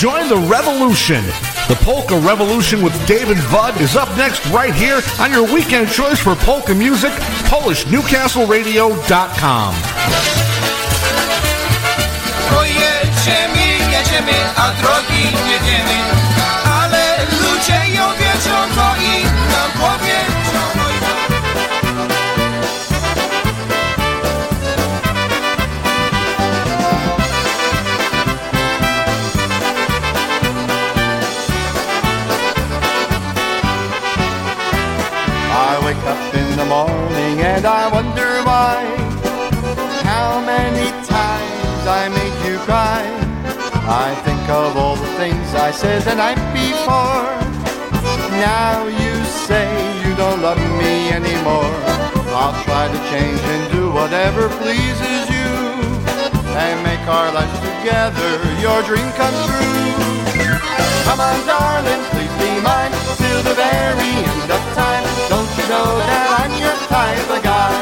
join the revolution. The Polka Revolution with David Budd is up next right here on your weekend choice for polka music, PolishNewcastleRadio.com. Jedziemy, a drogi I made you cry. I think of all the things I said the night before. Now you say you don't love me anymore. I'll try to change and do whatever pleases you. And make our lives together your dream come true. Come on, darling, please be mine till the very end of time. Don't you know that I'm your type of guy?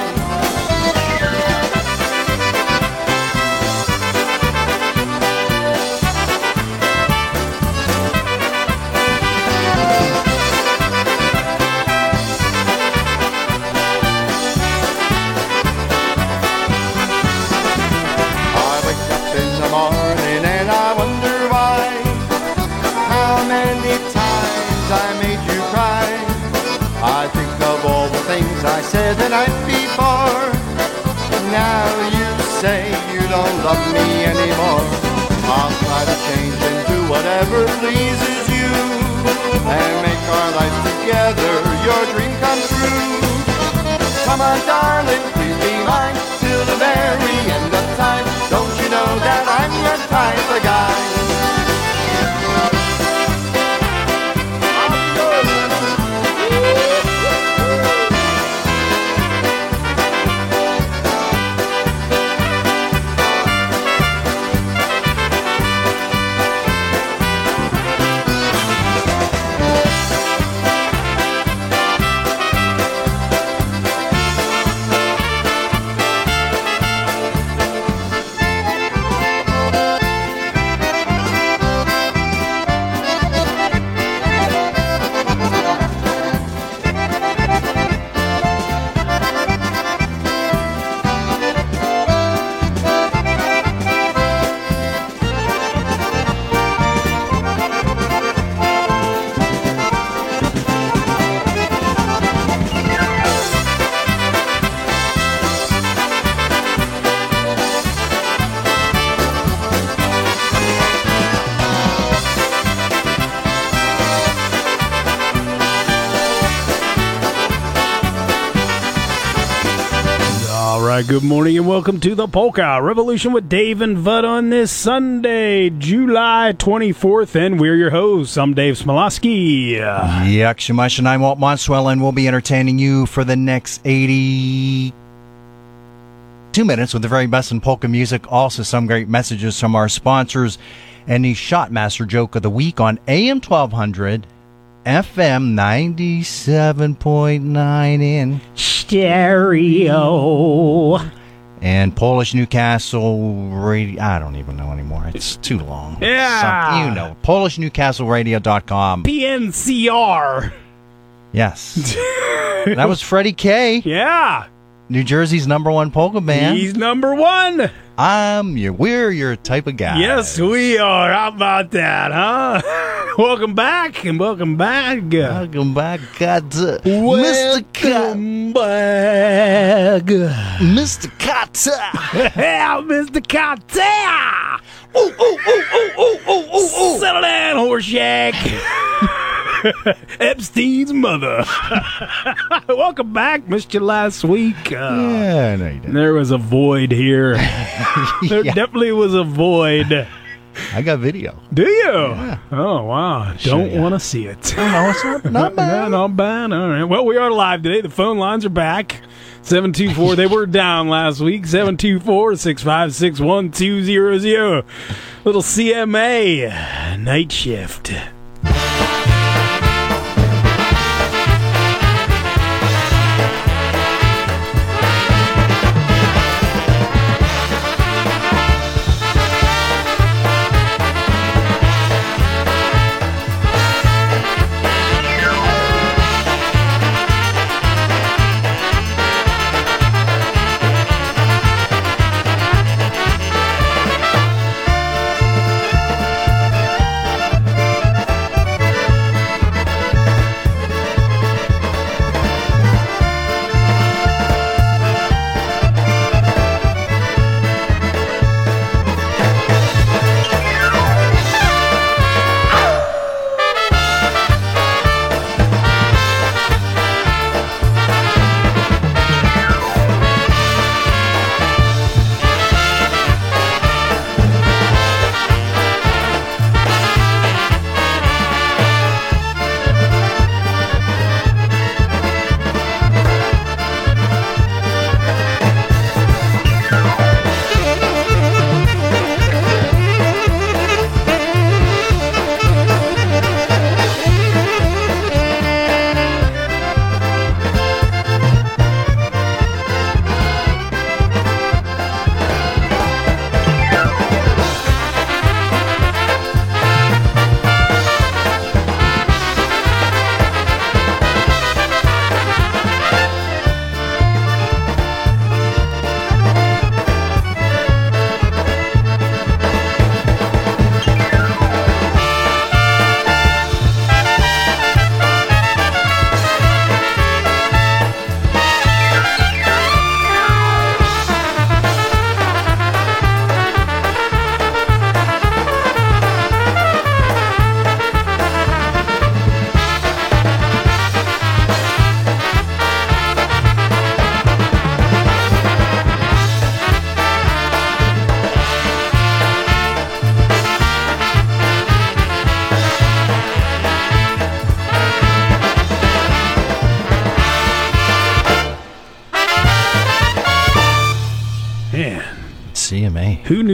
I said the night before. Now you say you don't love me anymore. I'll try to change and do whatever pleases you. And make our life together your dream come true. Come on, darling, please be mine till the very end of time. Don't you know that I'm your type of guy? Good morning and welcome to the Polka Revolution with Dave and Vud on this Sunday, July 24th, and we're your hosts. I'm Dave Smialowski. Yuck, Shemash and I'm Walt Monstwil, and we'll be entertaining you for the next 82 minutes with the very best in polka music. Also, some great messages from our sponsors and the Shotmaster joke of the week on AM 1200, FM 97.9 in Stereo. and Polish Newcastle Radio. I don't even know anymore. It's too long. Yeah. You know, PolishNewcastleRadio.com. PNCR. Yes. that was Freddie K. Yeah. New Jersey's number one polka band. He's number one. I'm your, we're your type of guy. Yes, we are. How about that, huh? welcome back and welcome back. Welcome back, God, Mr. Welcome back. Mr. Kotter. Yeah, Mr. Cartel. oh, oh, oh, oh, oh, oh, oh, oh. Settle down, Horshack. Epstein's mother. Welcome back. Missed you last week. Uh, Yeah, no, you didn't. There was a void here. there Yeah. definitely was a void. I got video. Do you? Oh wow! Don't ya. want to see it. No, it's not, not Yeah, bad. not bad. All right. Well, we are live today. The phone lines are back. 724. they were down last week. 724 656 1200. Little CMA night shift.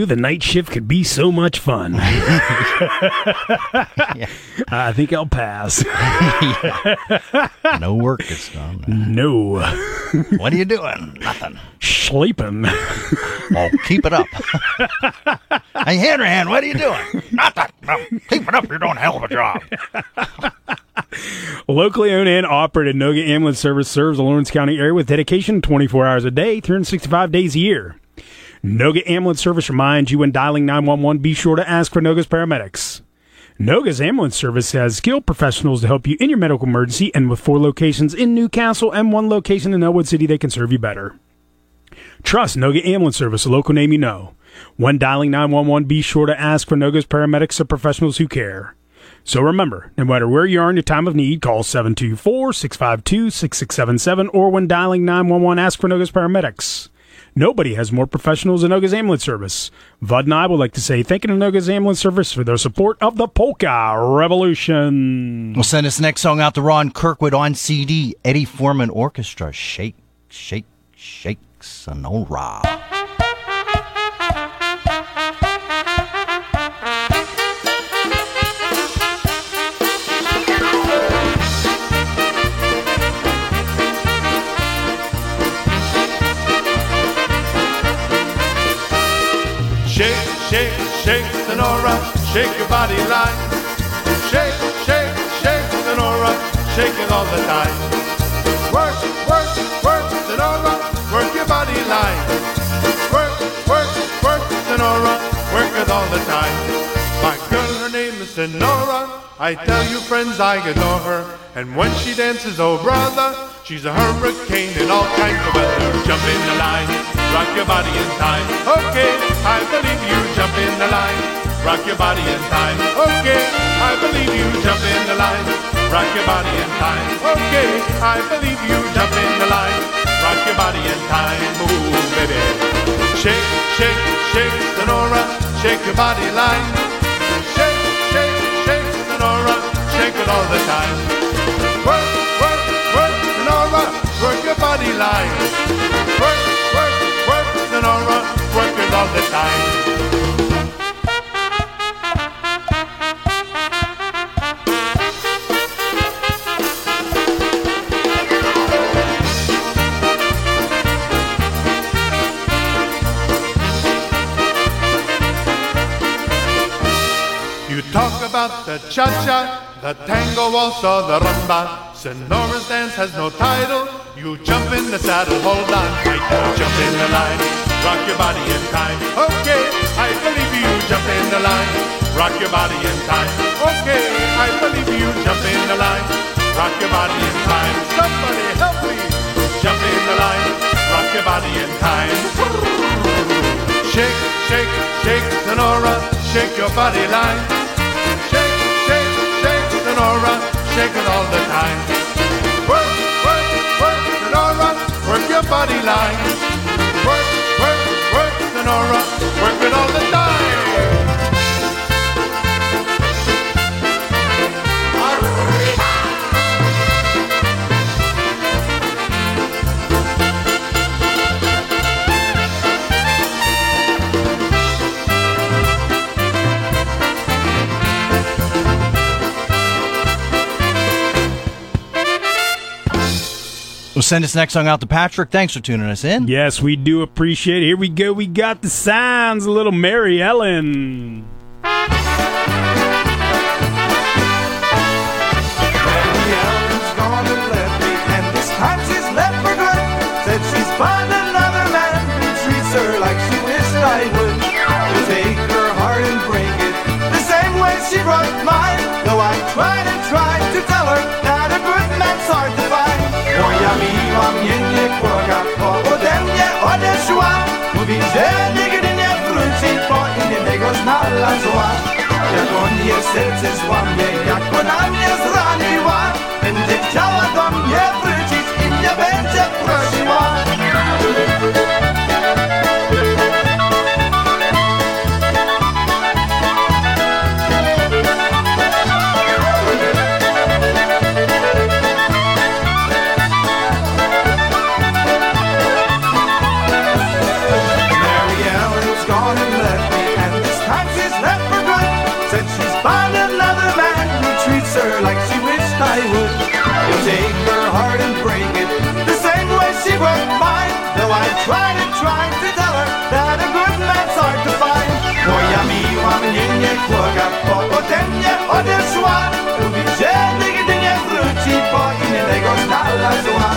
Knew the night shift could be so much fun? I think I'll pass. No work is done. No. What are you doing? Nothing. Sleeping. Well, keep it up. hey, Hanrahan, what are you doing? Nothing. No, keep it up. You're doing a hell of a job. Locally owned and operated Noga Ambulance Service serves the Lawrence County area with dedication 24 hours a day, 365 days a year. Noga Ambulance Service reminds you when dialing 911, be sure to ask for Noga's paramedics. Noga's Ambulance Service has skilled professionals to help you in your medical emergency, and with four locations in Newcastle and one location in Ellwood City, they can serve you better. Trust Noga Ambulance Service, a local name you know. When dialing 911, be sure to ask for Noga's paramedics or professionals who care. So remember, no matter where you are in your time of need, call 724-652-6677 or when dialing 911, ask for Noga's paramedics. Nobody has more professionals than Noga's Ambulance Service. Vud and I would like to say thank you to Noga's Ambulance Service for their support of the Polka Revolution. We'll send this next song out to Ron Kirkwood on CD. Eddie Forman Orchestra. Shake, shake, shake, Sonora. Shake your body line. Shake, shake, shake, Sonora, shake it all the time. Work, work, work, Sonora, work your body line. Work, work, work, Sonora, work it all the time. My girl, her name is Sonora. I tell you, friends, I adore her. And when she dances, oh brother, she's a hurricane in all kinds of weather. Jump in the line, rock your body in time. Okay, I believe you. Jump in the line, rock your body in time. Okay, I believe you. Jump in the line, rock your body in time. Okay, I believe you. Jump in the line, rock your body in time. Move, baby. Shake, shake, shake, Sonora, shake your body line. Shake, shake, shake, Sonora, shake it all the time. Work, work, work, Sonora, work your body line. Work, work, work, Sonora, work it all the time. The cha-cha, the tango or the rumba. Sonora's dance has no title. You jump in the saddle, hold on tight. Jump in the line, rock your body in time. Okay, I believe you. Jump in the line, rock your body in time. Okay, I believe you. Jump in the line, rock your body in time. Somebody help me. Jump in the line, rock your body in time. Shake, shake, shake, Sonora, shake your body line. Shake, it all the time. Work, work, work, Sonora, work your body line. Send this next song out to Patrick. Thanks for tuning us in. Yes, we do appreciate it. Here we go. We got the signs, a little Mary Ellen. Mary Ellen's gonna let me, and this time she's left for good. Said she's found nigdy nie wróci, bo innego znalazła. Jak on jej serce złamie, jak ona mnie zraniła Będzie chciała do mnie wrócić i mnie będzie prosiła plywood. You'll take her heart and break it the same way she broke mine. Though I tried and tried to tell her that a good man's hard to find. Moja miła mnie nie kocha, popotemnie odeszła. Lubi dzielny, gdy nie wróci, bo innego znalazła.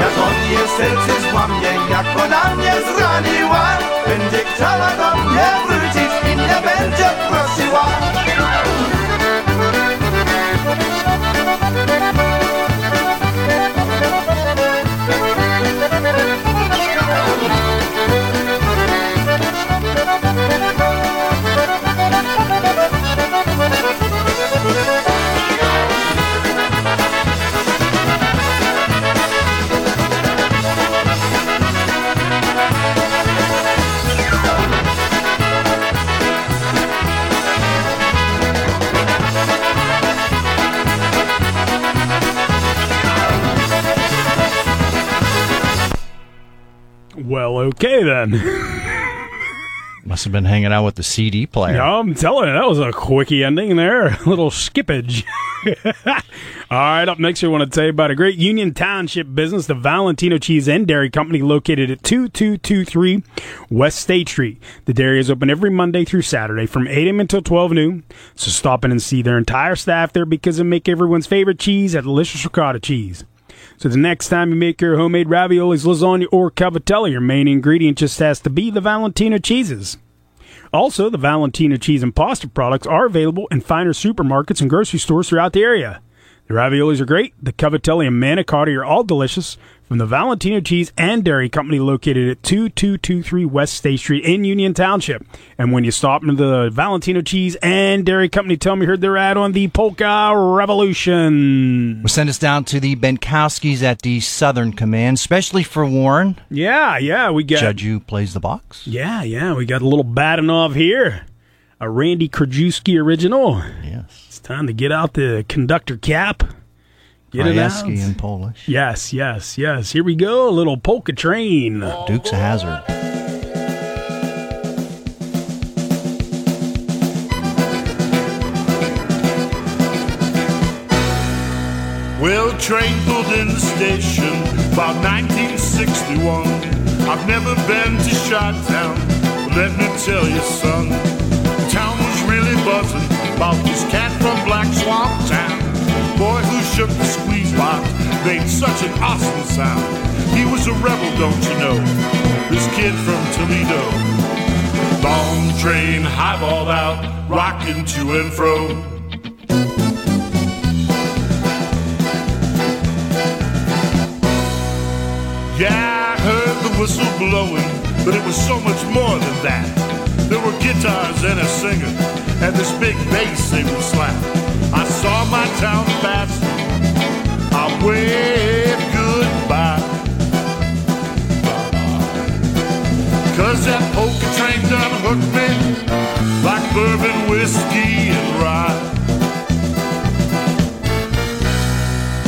Ja to nie serce złamie, jak ona mnie zraniła. Będzie chciała do mnie wrócić i nie będzie prosiła. Well, okay then. Must have been hanging out with the CD player. Yeah, I'm telling you, that was a quickie ending there. A little skippage. All right, up next, I want to tell you about a great Union Township business, the Valentino Cheese and Dairy Company, located at 2223 West State Street. The dairy is open every Monday through Saturday from 8 a.m. until 12 noon. So stop in and see their entire staff there because they make everyone's favorite cheese, a delicious ricotta cheese. So the next time you make your homemade raviolis, lasagna, or cavatelli, your main ingredient just has to be the Valentino cheeses. Also, the Valentino cheese and pasta products are available in finer supermarkets and grocery stores throughout the area. The raviolis are great. The cavatelli and manicotti are all delicious. From the Valentino Cheese and Dairy Company located at 2223 West State Street in Union Township. And when you stop into the Valentino Cheese and Dairy Company, tell me you heard their ad on the Polka Revolution. We'll send us down to the Benkowskis at the Southern Command, especially for Warren. Yeah, yeah, we got Judge you plays the box. Yeah, yeah, we got a little Badanov here. A Randy Krajewski original. Yes. It's time to get out the conductor cap. Get it out. In Polish. Yes, yes, yes. Here we go. A little polka train. Dukes of Hazard. Well, train pulled in the station about 1961. I've never been to Chi-Town, but let me tell you, son, the town was really buzzing about this cat from Black Swamp Town. Boy who shook the squeeze box made such an awesome sound. He was a rebel, don't you know? This kid from Toledo. Long train, highballed out, rocking to and fro. Yeah, I heard the whistle blowing, but it was so much more than that. There were guitars and a singer, and this big bass they would slap. I saw my town pass. I waved goodbye. Cause that poker train done hooked me like bourbon, whiskey, and rye.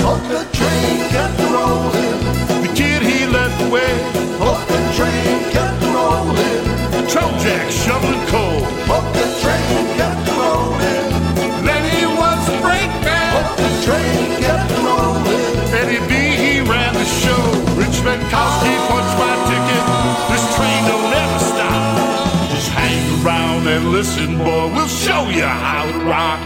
Polka train kept rolling, The kid, he led the way. polka train kept rolling, Trojack shoveling coal. Rock.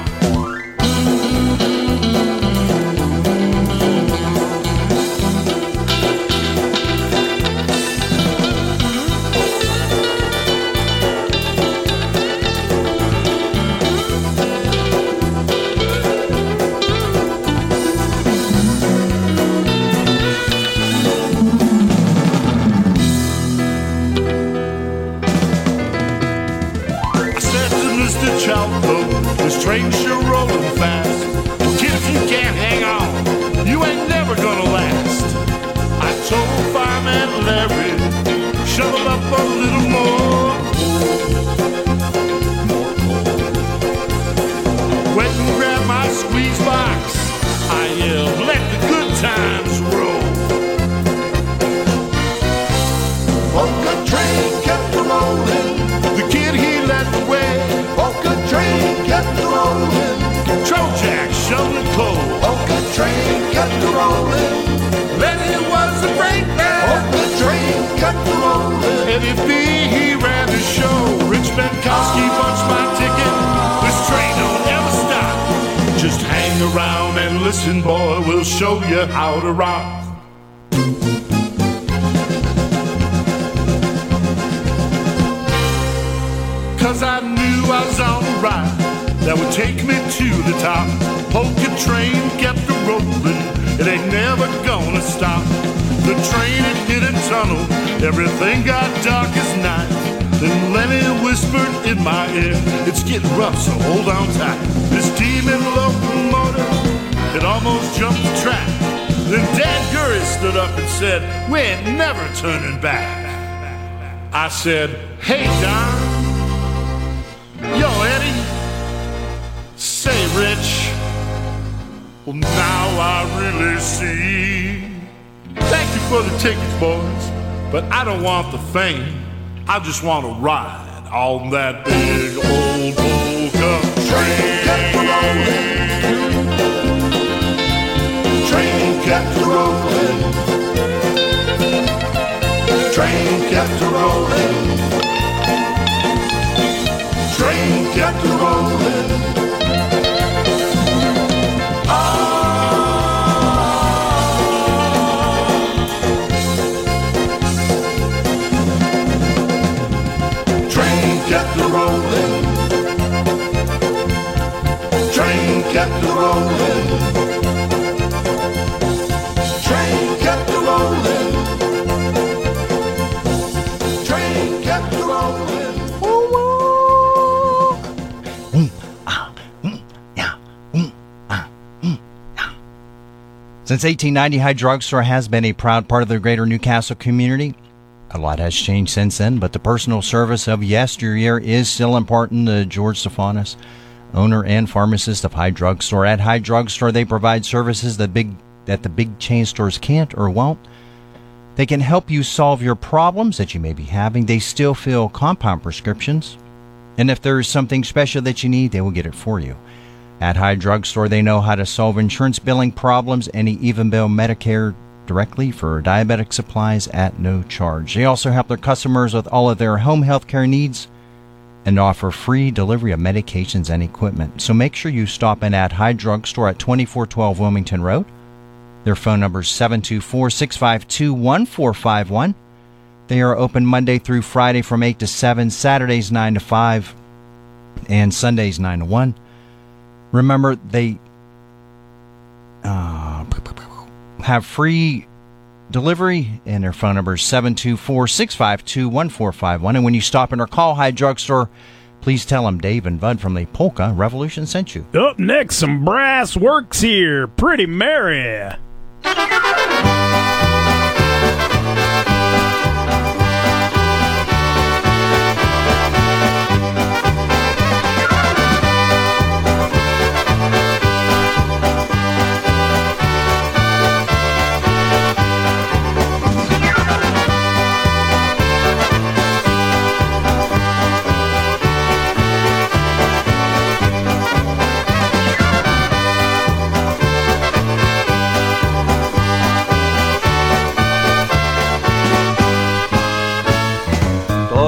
Said, hey Don, yo Eddie, say Rich. Well now I really see. Thank you for the tickets, boys, but I don't want the fame. I just want to ride on that big old Train kept a rolling. Train kept a Since 1890, High Drugstore has been a proud part of the greater Newcastle community. A lot has changed since then, but the personal service of yesteryear is still important to George Stephanis, owner and pharmacist of High Drugstore. At High Drugstore, they provide services that big that the big chain stores can't or won't. They can help you solve your problems that you may be having. They still fill compound prescriptions. And if there is something special that you need, they will get it for you. At High Drugstore, they know how to solve insurance billing problems and even bill Medicare directly for diabetic supplies at no charge. They also help their customers with all of their home health care needs and offer free delivery of medications and equipment. So make sure you stop in at High Drugstore at 2412 Wilmington Road. Their phone number is 724 652 1451. They are open Monday through Friday from 8 to 7, Saturdays 9 to 5, and Sundays 9 to 1. Remember, they uh, have free delivery, and their phone number is 724 652 1451. And when you stop in or call High Drugstore, please tell them Dave and Bud from the Polka Revolution sent you. Up next, some brass works here. Pretty Mary.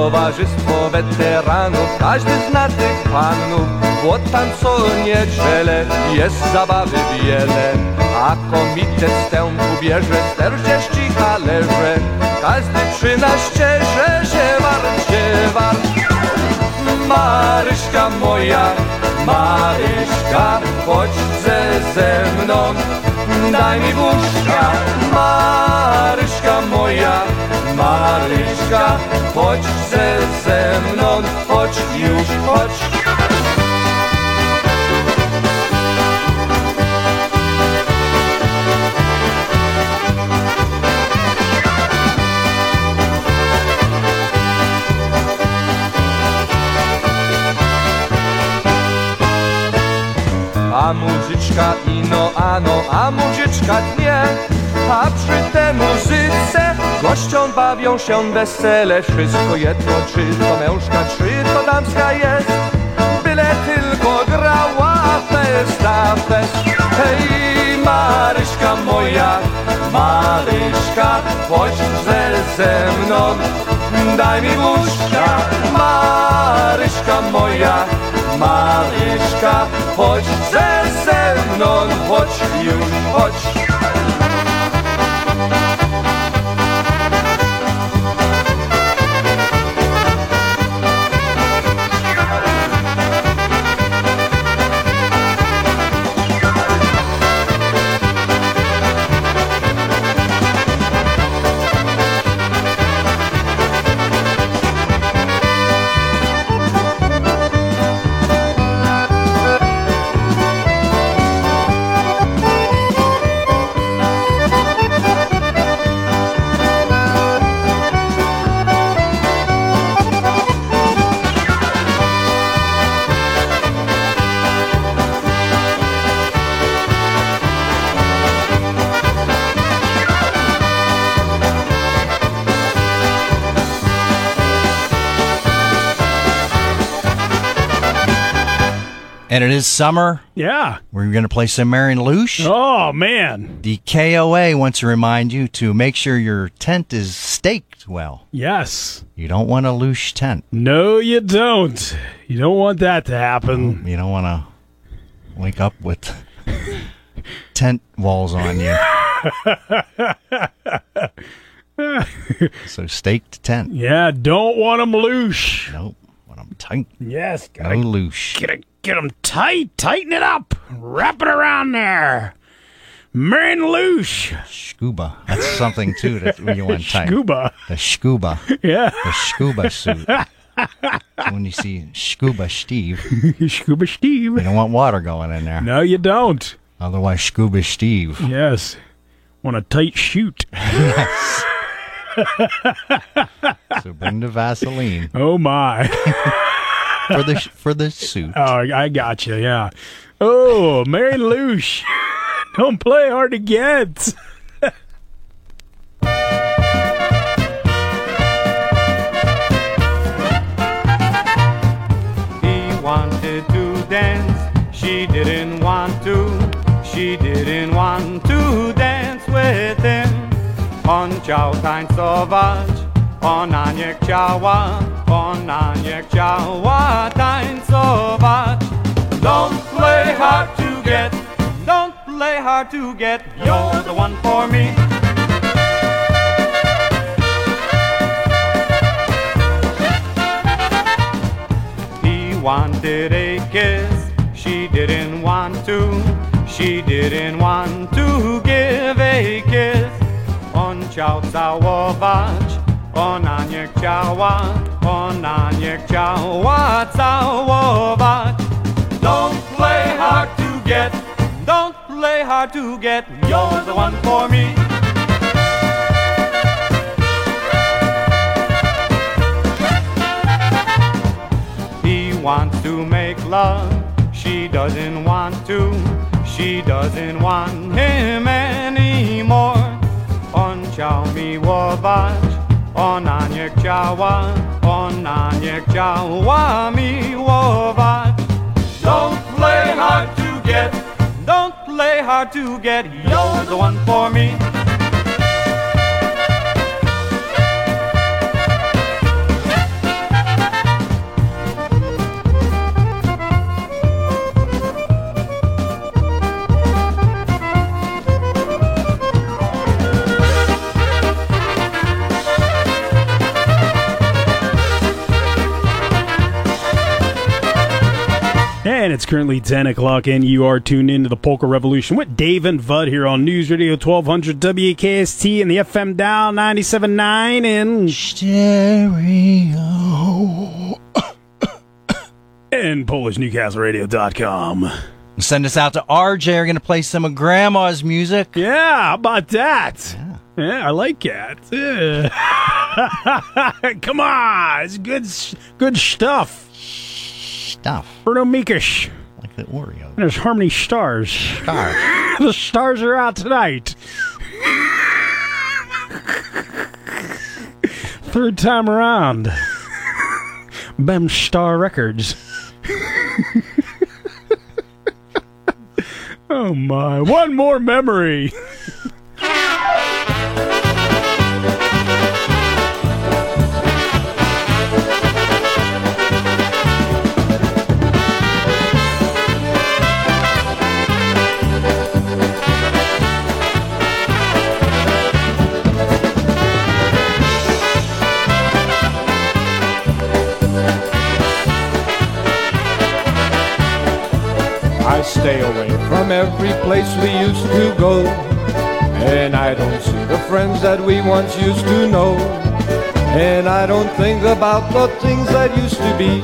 Towarzystwo weteranów, każdy zna tych panów. Bo tam co niedzielę jest zabawy wiele. A komitet wstępu bierze czterdzieści talerze Każdy przy naścierze się war, się war. Maryśka moja, Maryśka, chodź ze, ze mną. Daj mi buźka, Maryśka moja, Maryśka, chodź ze, ze mną, chodź już, chodź. A muzyczka ino ano, a muzyczka nie A przy tej muzyce gościom bawią się wesele. Wszystko jedno, czy to mężka, czy to damska jest. Byle tylko grała festa fest. Hej Maryśka moja, Maryśka Chodź ze, mną, daj mi buźka Maryśka moja, Maryśka Chodź ze mną, chodź już chodź. And it is summer. Yeah. We're going to play some Marion Lush. Oh man. The KOA wants to remind you to make sure your tent is staked well. Yes. You don't want a loose tent. No, you don't. You don't want that to happen. You don't want to wake up with tent walls on you. so staked tent. Yeah, don't want them loose. Nope. Want them tight. Yes, No loose. get it, get them tight, tighten it up, wrap it around there. Marion loose. Scuba. That's something too that you want tight. Scuba. The scuba. Yeah. The scuba suit. So when you see scuba Steve, Scuba Steve. you don't want water going in there. No, you don't. Otherwise, scuba Steve. Yes. Want a tight shoot. yes. So bring the Vaseline Oh my. for the for the suit. Oh, I got you. Yeah. Oh, Mary Lush. Don't play hard to get. He wanted to dance, she didn't want to. She didn't want to dance with him. On Chow chciał tańcować, ona nie chciała, ona nie chciała tańcować. Don't play hard to get, don't play hard to get, you're the one for me. He wanted a kiss, she didn't want to. She didn't want to give a kiss. On chciał całować, ona nie chciała, ona nie chciała całować. Don't play hard to get, don't play hard to get, you're the one for me. He wants to make love, she doesn't want to. She doesn't want him anymore. On chciał miłować, ona nie chciała, ona nie chciała miłować. Don't play hard to get, don't play hard to get, you're the one for me. And it's currently 10 o'clock, and you are tuned into the Polka Revolution with Dave and Vud here on News Radio 1200 WKST and the FM dial 97.9 and Stereo. and PolishNewcastleRadio.com. Send us out to RJ. We're going to play some of Grandma's music. Yeah, how about that? Yeah, I like that. Yeah. Come on, it's good, good stuff. Stuff Bruno Mikish. like the Oreo. There's Harmony Stars. Star. the stars are out tonight. Third time around. Bem Star Records. oh my. One more memory. Stay away from every place we used to go. And I don't see the friends that we once used to know. And I don't think about the things that used to be.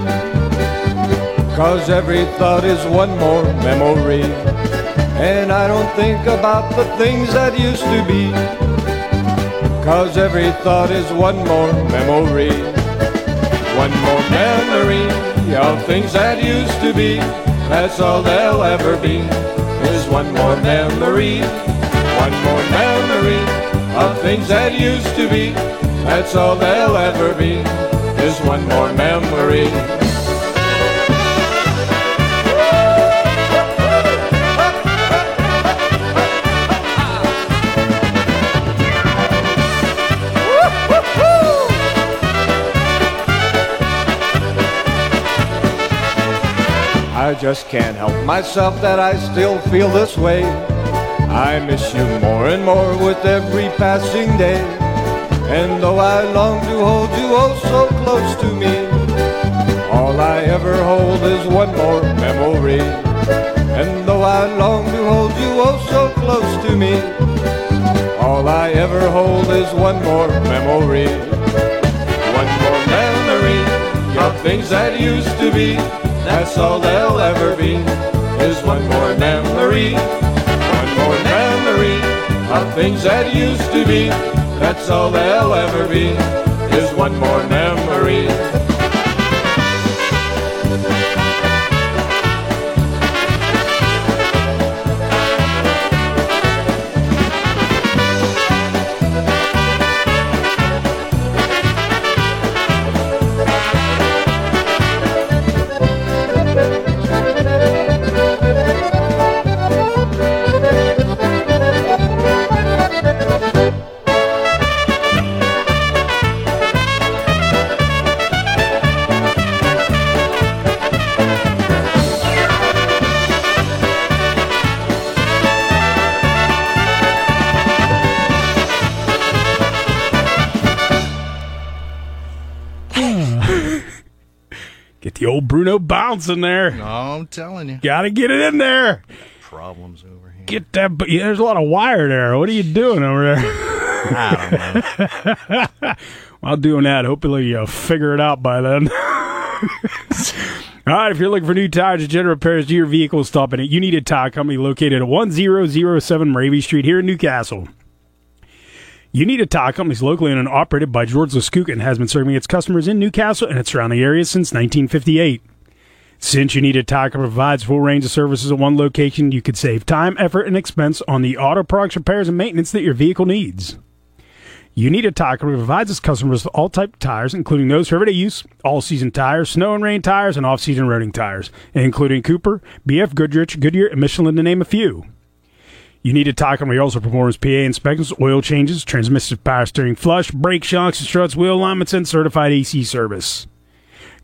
Cause every thought is one more memory. And I don't think about the things that used to be. Cause every thought is one more memory. One more memory of things that used to be. That's all there'll ever be. Is one more memory. One more memory of things that used to be. That's all there'll ever be. Is one more memory. I just can't help myself that I still feel this way. I miss you more and more with every passing day. And though I long to hold you oh so close to me, all I ever hold is one more memory. And though I long to hold you oh so close to me, all I ever hold is one more memory. One more memory of things that used to be. That's all there'll ever be. Is one more memory. One more memory of things that used to be. That's all there'll ever be. Is one more memory. Bounce in there. No, I'm telling you. Gotta get it in there. Problems over here. Get that. But yeah, there's a lot of wire there. What are you doing over there? I don't know. While doing that, hopefully you'll figure it out by then. All right, if you're looking for new tires and general repairs to your vehicle, stop in at You Need a Tire Company located at 1007 Moravia Street here in Newcastle. You Need a Tire Company is locally owned and operated by George Laskuk and has been serving its customers in Newcastle and its surrounding areas since 1958. Since You Need a Company provides full range of services at one location, you could save time, effort, and expense on the auto products, repairs, and maintenance that your vehicle needs. You Need a Tire provides its customers with all type of tires, including those for everyday use, all-season tires, snow and rain tires, and off-season roading tires, including Cooper, BF Goodrich, Goodyear, and Michelin to name a few. You Need a Tire also performs PA inspections, oil changes, transmission power steering flush, brake shocks, and struts, wheel alignments, and certified AC service.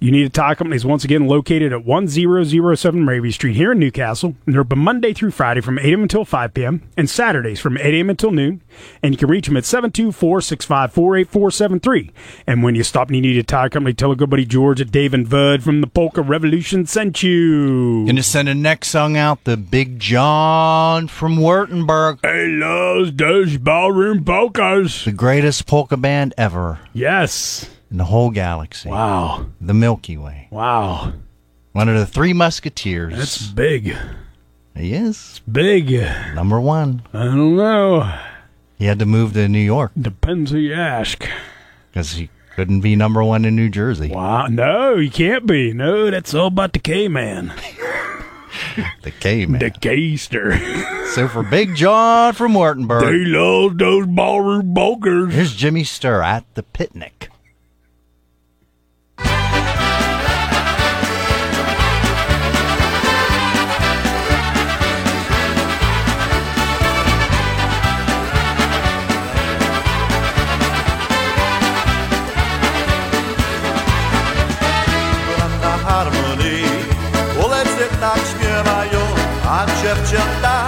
You Need a Tire Company is once again located at 1007 Moravia Street here in Newcastle. And they're open Monday through Friday from 8 a.m. until 5 p.m. and Saturdays from 8 a.m. until noon. And you can reach them at 724-654-8473. And when you stop and you need a tire company, tell a good buddy George at Dave and Bud from the Polka Revolution sent you. Gonna send a next song out, the Big John from Wurtemburg, Hey, loves those ballroom polkas. the greatest polka band ever Yes. In the whole galaxy, Wow. the Milky Way. Wow. One of the three Musketeers. That's big. he is Big. number one. I don't know. He had to move to New York Depends who you ask. because he couldn't be number one in New Jersey. Wow. No, you can't be. No, that's all about the K man. The K man. The K-ster. So for Big John from they love those ballroom polkas. here's Jimmy Sturr at the picnic. Dziewczęta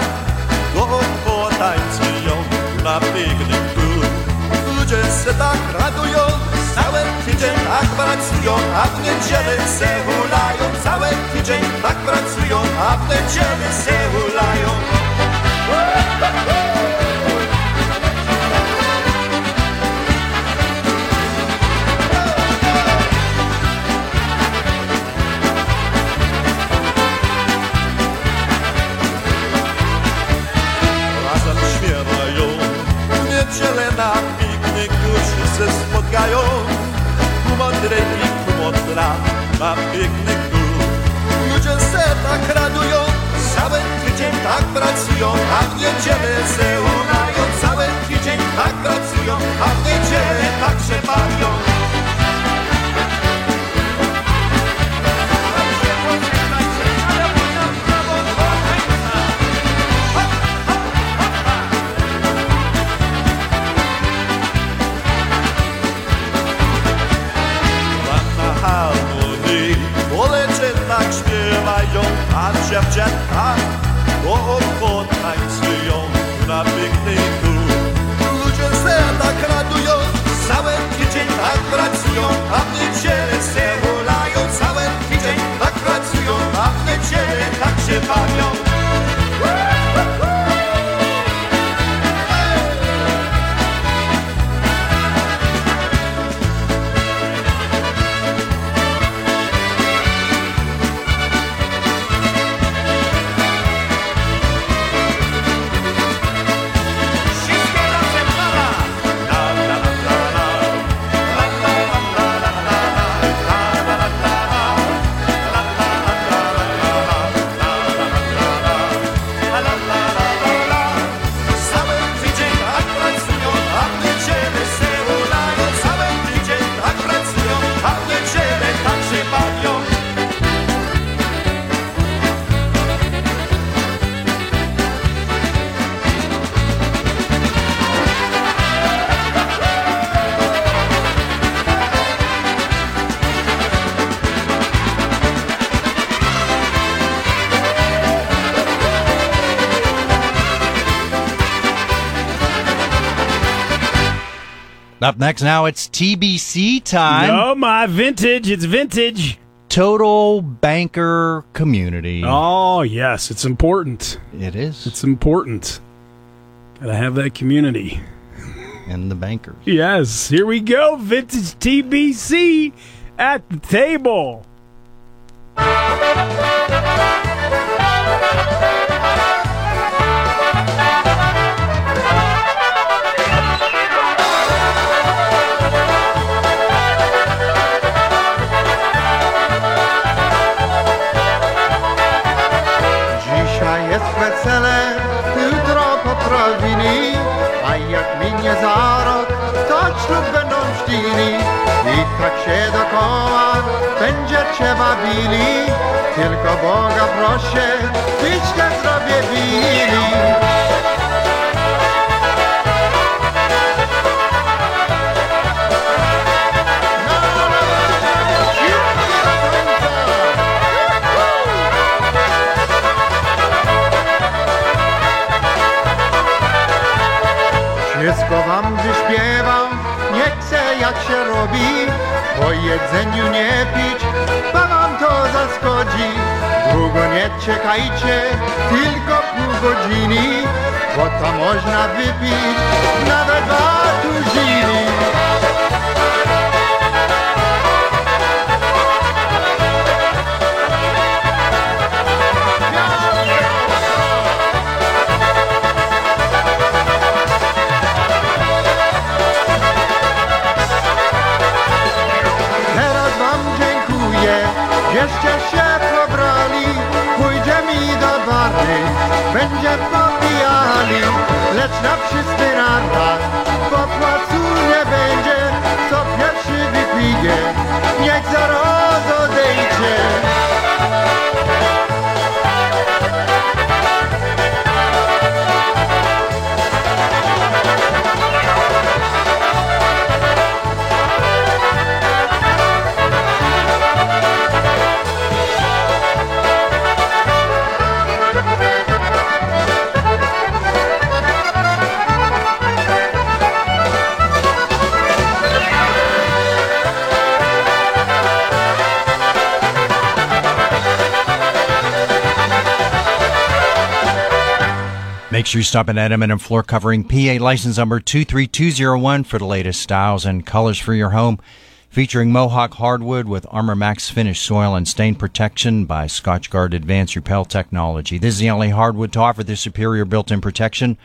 Gołąbko tańcują na pikniku Ludzie się tak radują, cały tydzień tak pracują A w niedzielę se hulają, cały tydzień tak pracują, a w niedzielę se ulają. W niedzielę na pikniku wszyscy spotkają. Kumodrej i kumodra na pikniku. Ludzie se tak radują, cały tydzień tak pracują, a w niedzielę se ulają. Cały tydzień tak pracują, a w niedzielę tak się bawią. A dziewczęta Dookoła tańcują na pikniku Ludzie se tak radują, cały tydzień tak pracują A w niedzielę se wolają, cały tydzień tak pracują A w niedzielę tak się bawią Up next now, it's TBC time. Oh, my vintage. It's vintage. Total Banker Community. Oh, yes. It's important. It is. It's important. Gotta have that community. and the bankers. Yes. Here we go. Vintage TBC at the table. Wesele, jutro poprawili, a jak minie za rok, to ślub będą czcili. I tak się dokoła będziecie bawili, tylko Boga proszę, byście zdrowie bili. Wszystko wam wyśpiewam, nie chcę jak się robi Po jedzeniu nie pić, bo wam to zaskodzi Długo nie czekajcie, tylko pół godziny Bo to można wypić nawet dwa tuziny żeście się pobrali Pójdzie mi do bary, będzie popijali Lecz na wszyscy rada, bo płacu nie będzie Co pierwszy wypije, niech zaraz odejdzie Make stop in at M&M Floor Covering, PA license number 23201 for the latest styles and colors for your home. Featuring Mohawk hardwood with Armor Max finish soil and stain protection by Scotchgard Advanced Repel Technology. This is the only hardwood to offer this superior built-in protection.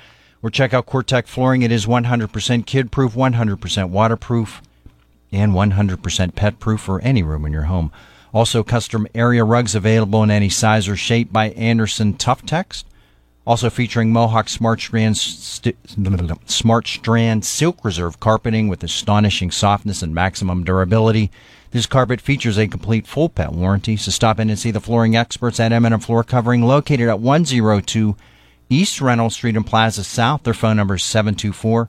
Or check out Cortec flooring. It is 100% kid-proof, 100% waterproof, and 100% pet-proof for any room in your home. Also, custom area rugs available in any size or shape by Anderson Tough Text. Also featuring Mohawk Smart Strand, st- Smart Strand Silk Reserve carpeting with astonishing softness and maximum durability. This carpet features a complete full pet warranty. So stop in and see the flooring experts at M&M Floor Covering, located at 102 East Reynolds Street in Plaza South. Their phone number is 724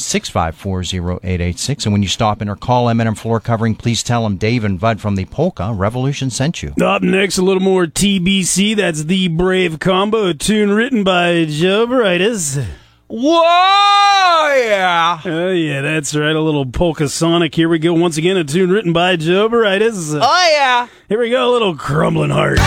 6540886. And when you stop in or call M&M Floor Covering, please tell them Dave and Bud from the Polka Revolution sent you. Up next, a little more TBC. That's the Brave Combo, a tune written by Joe Brightus. Whoa, yeah. Oh, yeah, that's right. A little Polkasonic. Here we go. Once again, a tune written by Joe Brightus. Oh, yeah. Here we go. A little crumbling heart.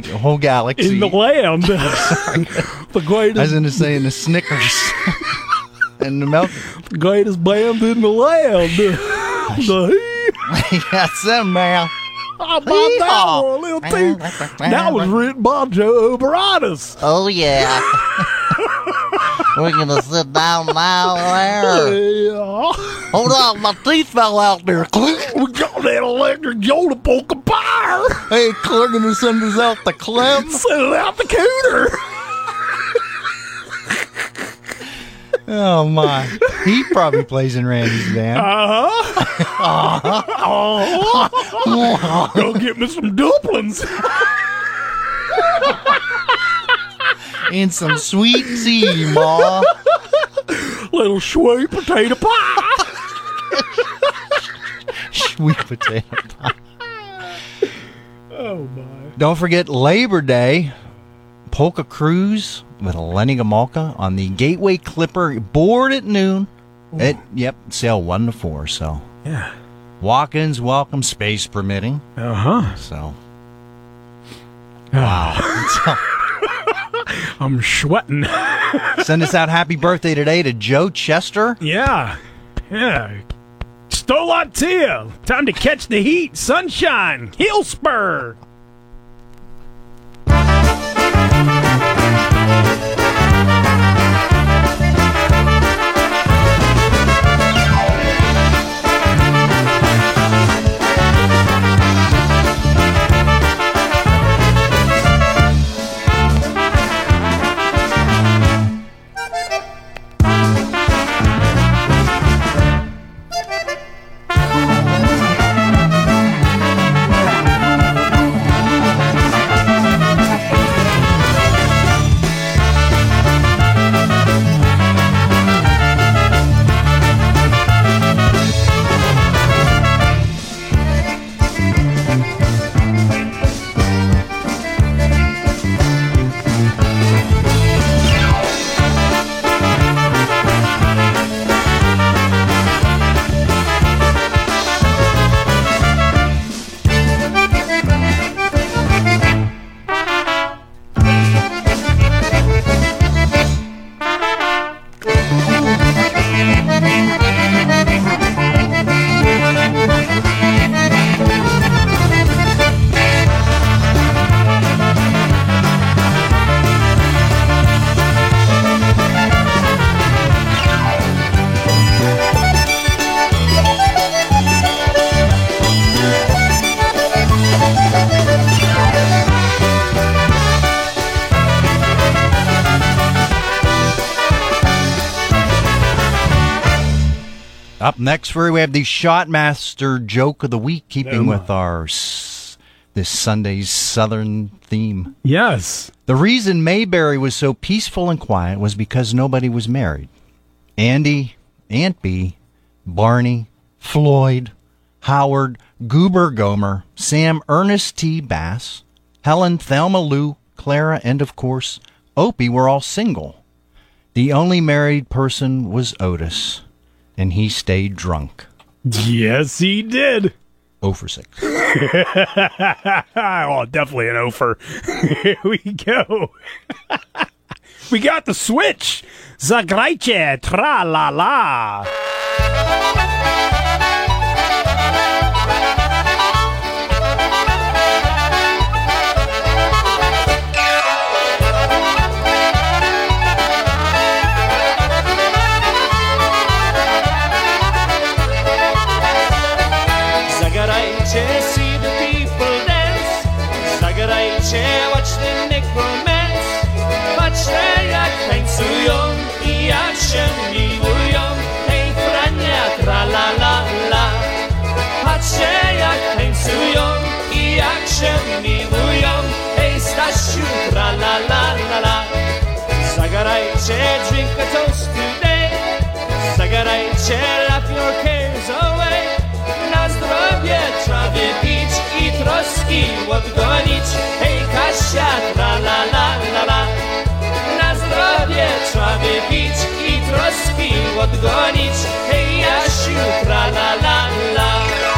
The whole galaxy. In the land. the greatest, I was going to say in the Snickers and the milk. the greatest band in the land. the That's them, man. How about that one, little tune? That was written by Joe Brightus. Oh yeah. We're gonna sit down now there. Yeah. Hold on, my teeth fell out there. We got that electric to polka bar. Hey, Claire gonna send us out the clip. Send it out the cooter. Oh my, he probably plays in Randy's band. Uh-huh. Uh-huh. Go get me some dumplings. And some sweet tea, ma. Little sweet potato pie. Sweet potato pie. Oh, my. Don't forget Labor Day polka cruise with Lenny Gomulka on the Gateway Clipper. Board at noon. It yep, sail one to four. So Yeah. walk-ins welcome, space permitting. Uh-huh. So wow. I'm sweating. send us out happy birthday today to Joe Chester. Yeah. Yeah. Stolot Tia. Time to catch the heat. Sunshine. Heel next we have the Shotmaster joke of the week, keeping with our s- this Sunday's Southern theme. Yes. The reason Mayberry was so peaceful and quiet was because nobody was married. Andy, Aunt Bee, Barney, Floyd, Howard, Goober Gomer, Sam Ernest T. Bass, Helen, Thelma Lou, Clara, and of course, Opie were all single. The only married person was Otis, and he stayed drunk. Yes, he did. Oh for 6. oh, definitely an oh offer. Here we go. we got the switch. Zagrajcie, tra la la. Się miłują. Hej, Stasiu, tra la la la la. Zagrajcie, drink a toast today. Zagrajcie, laugh your cares away. Na zdrowie trzeba wypić i troski odgonić. Hej Kasia, tra la la la la. Na zdrowie trzeba wypić i troski odgonić. Hej Jasiu, tra la la la.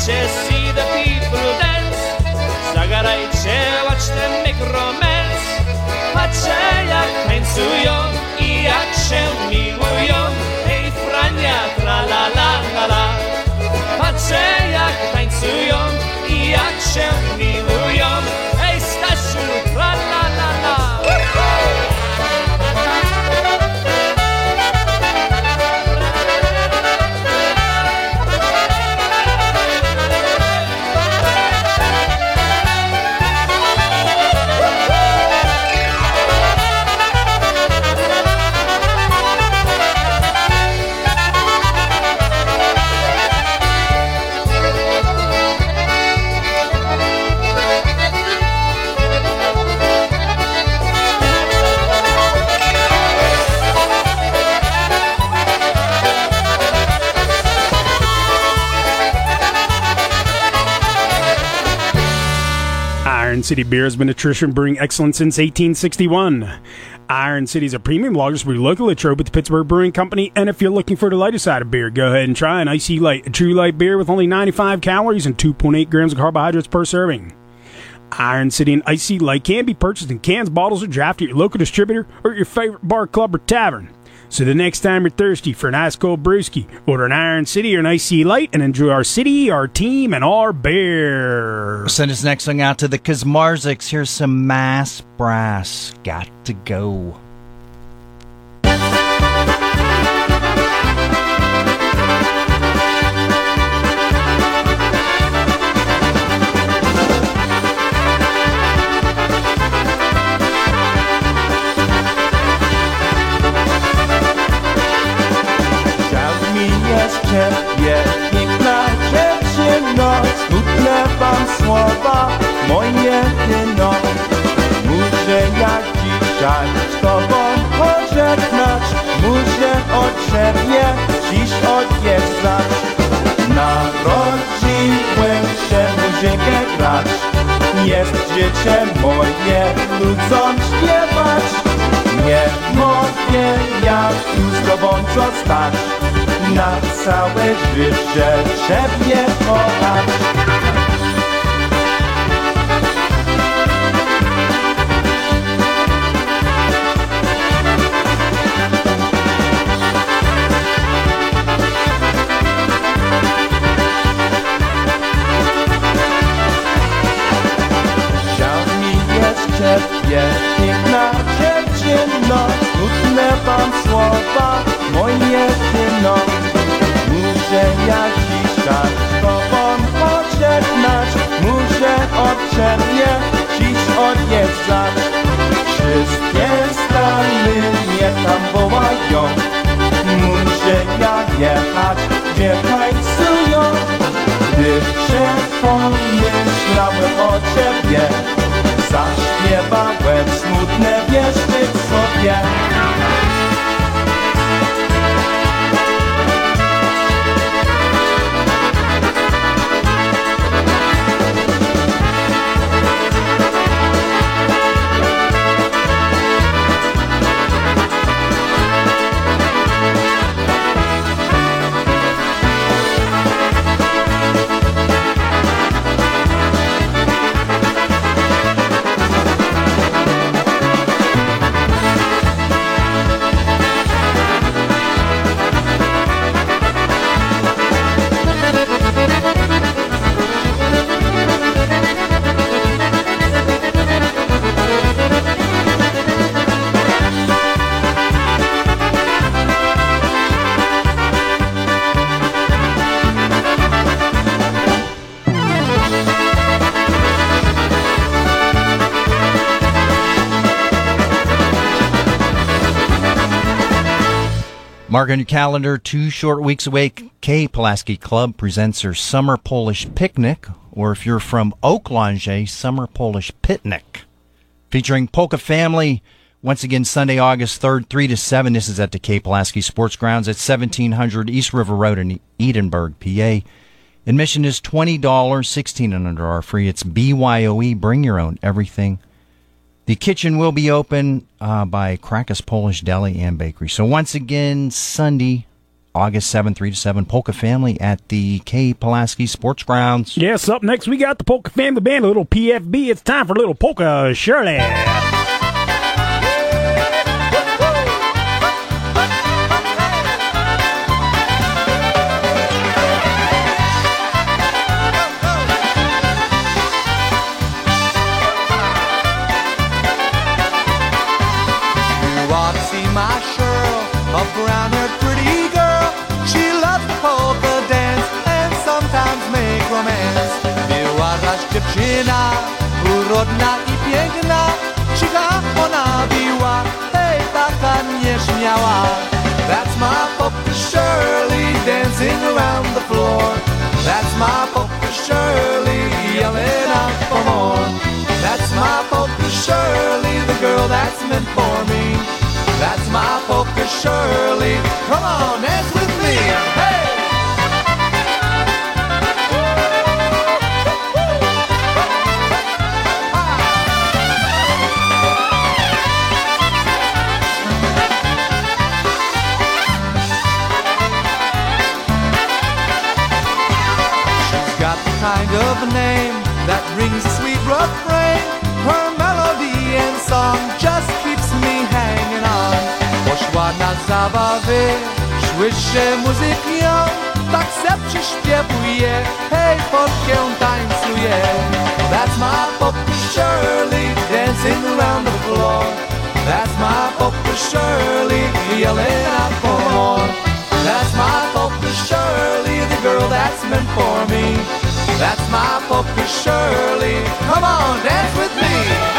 Zagrajcie, see the people dance. Zagrajcie, watch them make romance. Patrzę jak tańcują i jak się miłują Hej Frania, tra la la la la Patrzę jak tańcują i jak się miłują City Beer has been a tradition brewing excellence since 1861. Iron City is a premium lager brewed locally at with the Pittsburgh Brewing Company. And if you're looking for the lighter side of beer, go ahead and try an IC Light, a true light beer with only 95 calories and 2.8 grams of carbohydrates per serving. Iron City and IC Light can be purchased in cans, bottles, or draft at your local distributor or at your favorite bar, club, or tavern. So the next time you're thirsty for an ice cold brewski, order an Iron City or an IC Light and enjoy our city, our team, and our beer. Send this next song out to the Kazmarziks. Here's some Mass Brass. Got to go. On your calendar, two short weeks away, K. Pulaski Club presents their Summer Polish Picnic, or if you're from Oaklange, Summer Polish Picnic. Featuring Polka Family, once again, Sunday, August 3rd, 3 to 7. This is at the K. Pulaski Sports Grounds at 1700 East River Road in Edinburg, PA. Admission is $20, 16 and under are free. It's BYOE, bring your own everything. The kitchen will be open uh, by Krakus Polish Deli and Bakery. So once again, Sunday, August 7th, 3 to 7, Polka Family at the K. Pulaski Sports Grounds. Yes, up next we got the Polka Family Band, a little PFB. It's time for a little Polka Shirley. I piękna. Cicha ona hej, taka nieśmiała. That's my polka Shirley dancing around the floor. That's my polka Shirley yelling out for more. That's my polka Shirley, the girl that's meant for me. That's my polka Shirley. Come on, dance with me. Of name that rings a sweet refrain. Her melody and song just keeps me hanging on. Poszła na zabawy, słyszę muzykę, tak se przyśpiewuje, hej, polkę tańcuje. That's my polka Shirley dancing around the floor. That's my polka Shirley yelling out for more. That's my polka Shirley, the girl that's meant for me. That's my polka Shirley. Come on, dance with me.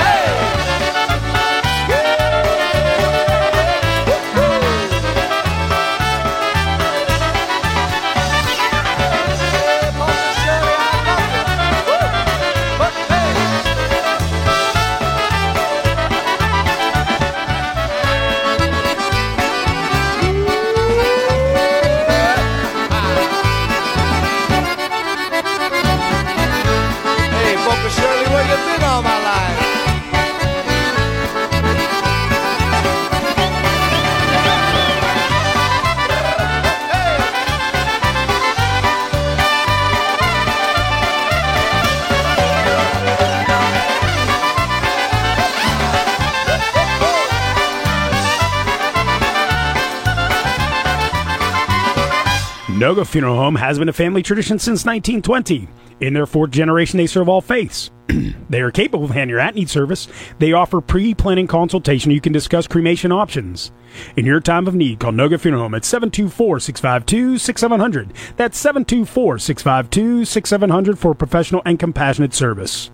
Noga Funeral Home has been a family tradition since 1920. In their fourth generation, they serve all faiths. they are capable of handing your at need service. They offer pre planning consultation. You can discuss cremation options. In your time of need, call Noga Funeral Home at 724 652 6700. That's 724 652 6700 for professional and compassionate service.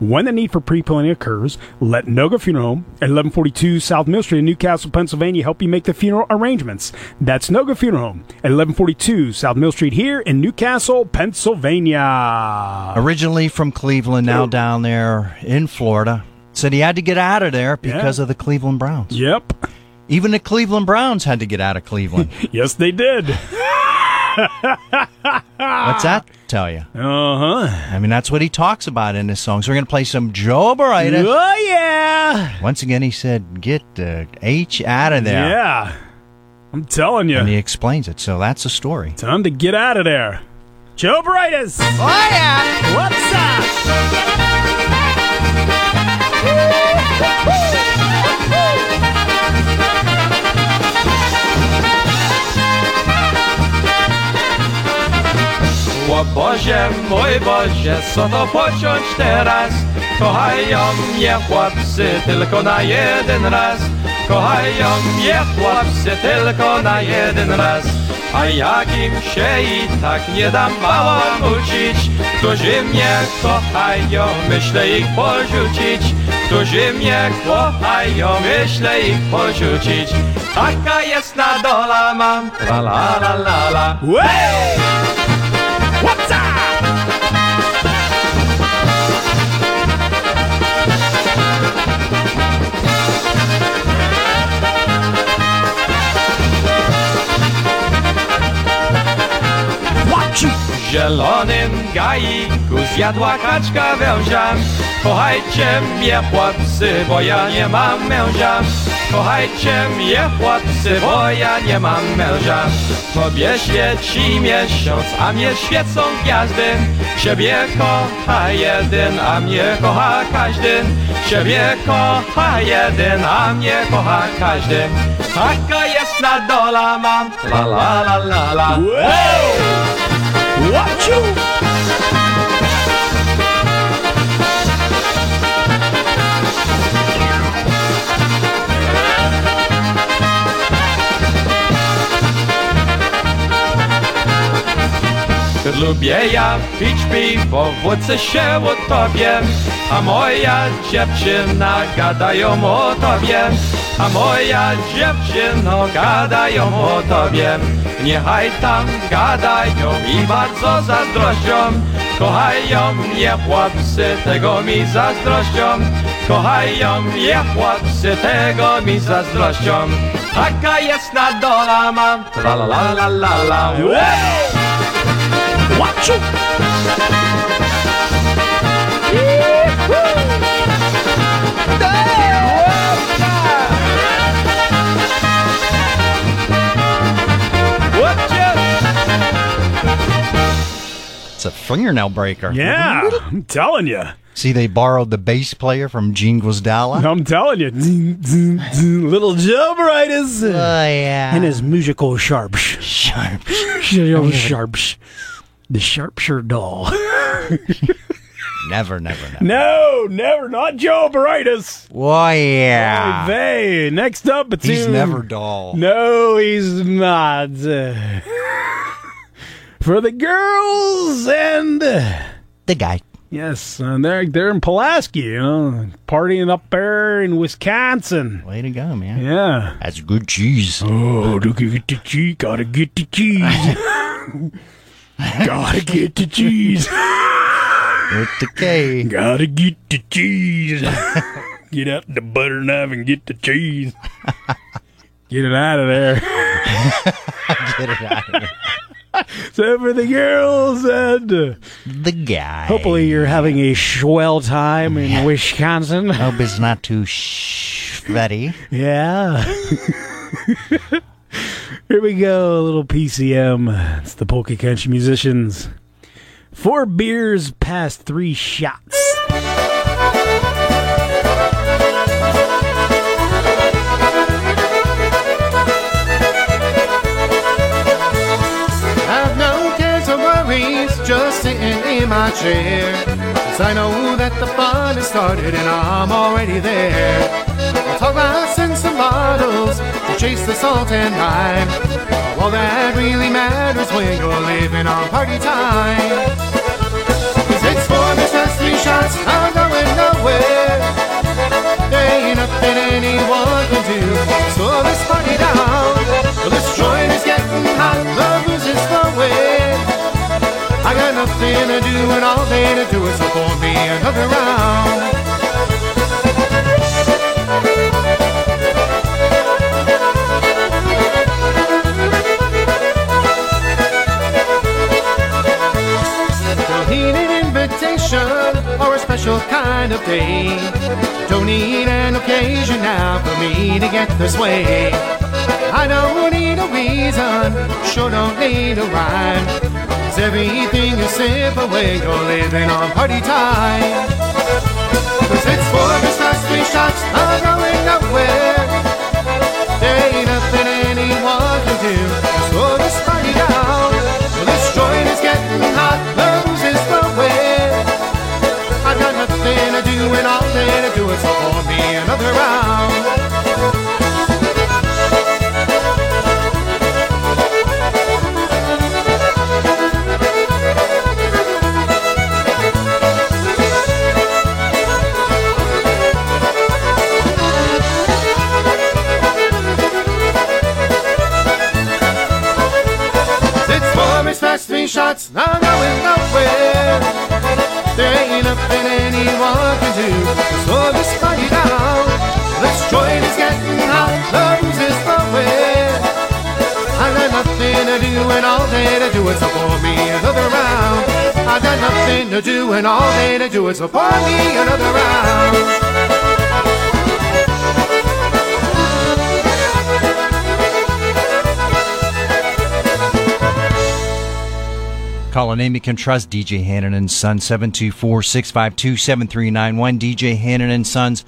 When the need for pre-planning occurs, let Noga Funeral Home at 1142 South Mill Street in Newcastle, Pennsylvania help you make the funeral arrangements. That's Noga Funeral Home at 1142 South Mill Street here in Newcastle, Pennsylvania. Originally from Cleveland, now down there in Florida. Said he had to get out of there because Yeah. of the Cleveland Browns. Yep. Even the Cleveland Browns had to get out of Cleveland. Yes, they did. What's that tell you? Uh huh. I mean, that's what he talks about in his song. So we're going to play some Joe Barita. Oh, yeah. Once again, he said, get the H out of there. Yeah. I'm telling you. And he explains it. So that's the story. Time to get out of there. Joe Brightus. Oh, yeah. What's up? Boże, mój Boże, co to pociąć teraz? Kochają mnie chłopcy tylko na jeden raz. Kochają mnie chłopcy tylko na jeden raz. A jakim się i tak nie dam mało nucić Którzy mnie kochają, myślę ich porzucić. Którzy mnie kochają, myślę ich porzucić. Taka jest na dola mam, la la la la la. Hey! What's up? Zielonym gaiku zjadła kaczka węża. Kochajcie mnie chłopcy, bo ja nie mam męża. Kochajcie mnie chłopcy, bo ja nie mam męża. Tobie świeci miesiąc, a mnie świecą gwiazdy. Ciebie kocha jeden, a mnie kocha każdy. Ciebie kocha jeden, a mnie kocha każdy. Taka jest na dola mam, la la la la la. What Lubię ja pić piwo, wódce się o tobie. A moja dziewczyna gadają o tobie. A moja dziewczyno gadają o tobie Niechaj tam gadają i bardzo zazdrością. Kochają mnie chłopcy, tego mi zazdrością. Kochają mnie chłopcy, tego mi zazdrością. Taka jest na dola mam, la la la la la la. What a fingernail breaker. Yeah, I'm telling you. See, they borrowed the bass player from Gene Guzdala. I'm telling you. Little Joe Brightus. Oh, yeah. And his musical sharps. Sharp. Joe Sharps. The Sharpshire doll. Never, never, never. no, never. Not Joe Brightus. Oh, yeah. Hey, next up, it's He's him. never dull. No, he's not. For the girls and The guy. yes, and they're they're in Pulaski, you know, partying up there in Wisconsin. Way to go, man. Yeah. That's good cheese. Oh, to get the cheese, gotta get the cheese. gotta get the cheese. With the K. Gotta get the cheese. get out the butter knife and get the cheese. Get it out of there. Get it out of here. So for the girls and uh, The guy. hopefully you're having a swell time in Wisconsin. Hope it's not too sweaty. Yeah. Here we go, a little PCM. It's the Polka Country Musicians. Four beers past three shots. Cause I know that the fun has started and I'm already there. I'll talk about and bottles to chase the salt and lime. All that really matters when you're living on party time. Cause it's four business, three shots, I'm going nowhere. There ain't nothing anyone can do. Slow this party down. Well, this joint is getting hot, the booze is flowing. I got nothing to do and all day to do it, so pour me another round. Or a special kind of day. Don't need an occasion now for me to get this way. I don't need a reason, sure don't need a rhyme. Cause everything is simple when you're living on party time. Cause it's four Christmas, three shots, I'm going nowhere. There ain't nothing anyone can do. Just slow this party down. Well, this joint is getting hot, booze is flowing. I got nothing to do and all day to do it, so pour me another round. All day to do it, so me another round. I got nothing to do and all day to do it, so me another round. Call a name you can trust, DJ Hannon and Sons, 724-652-7391. DJ Hannon and Sons,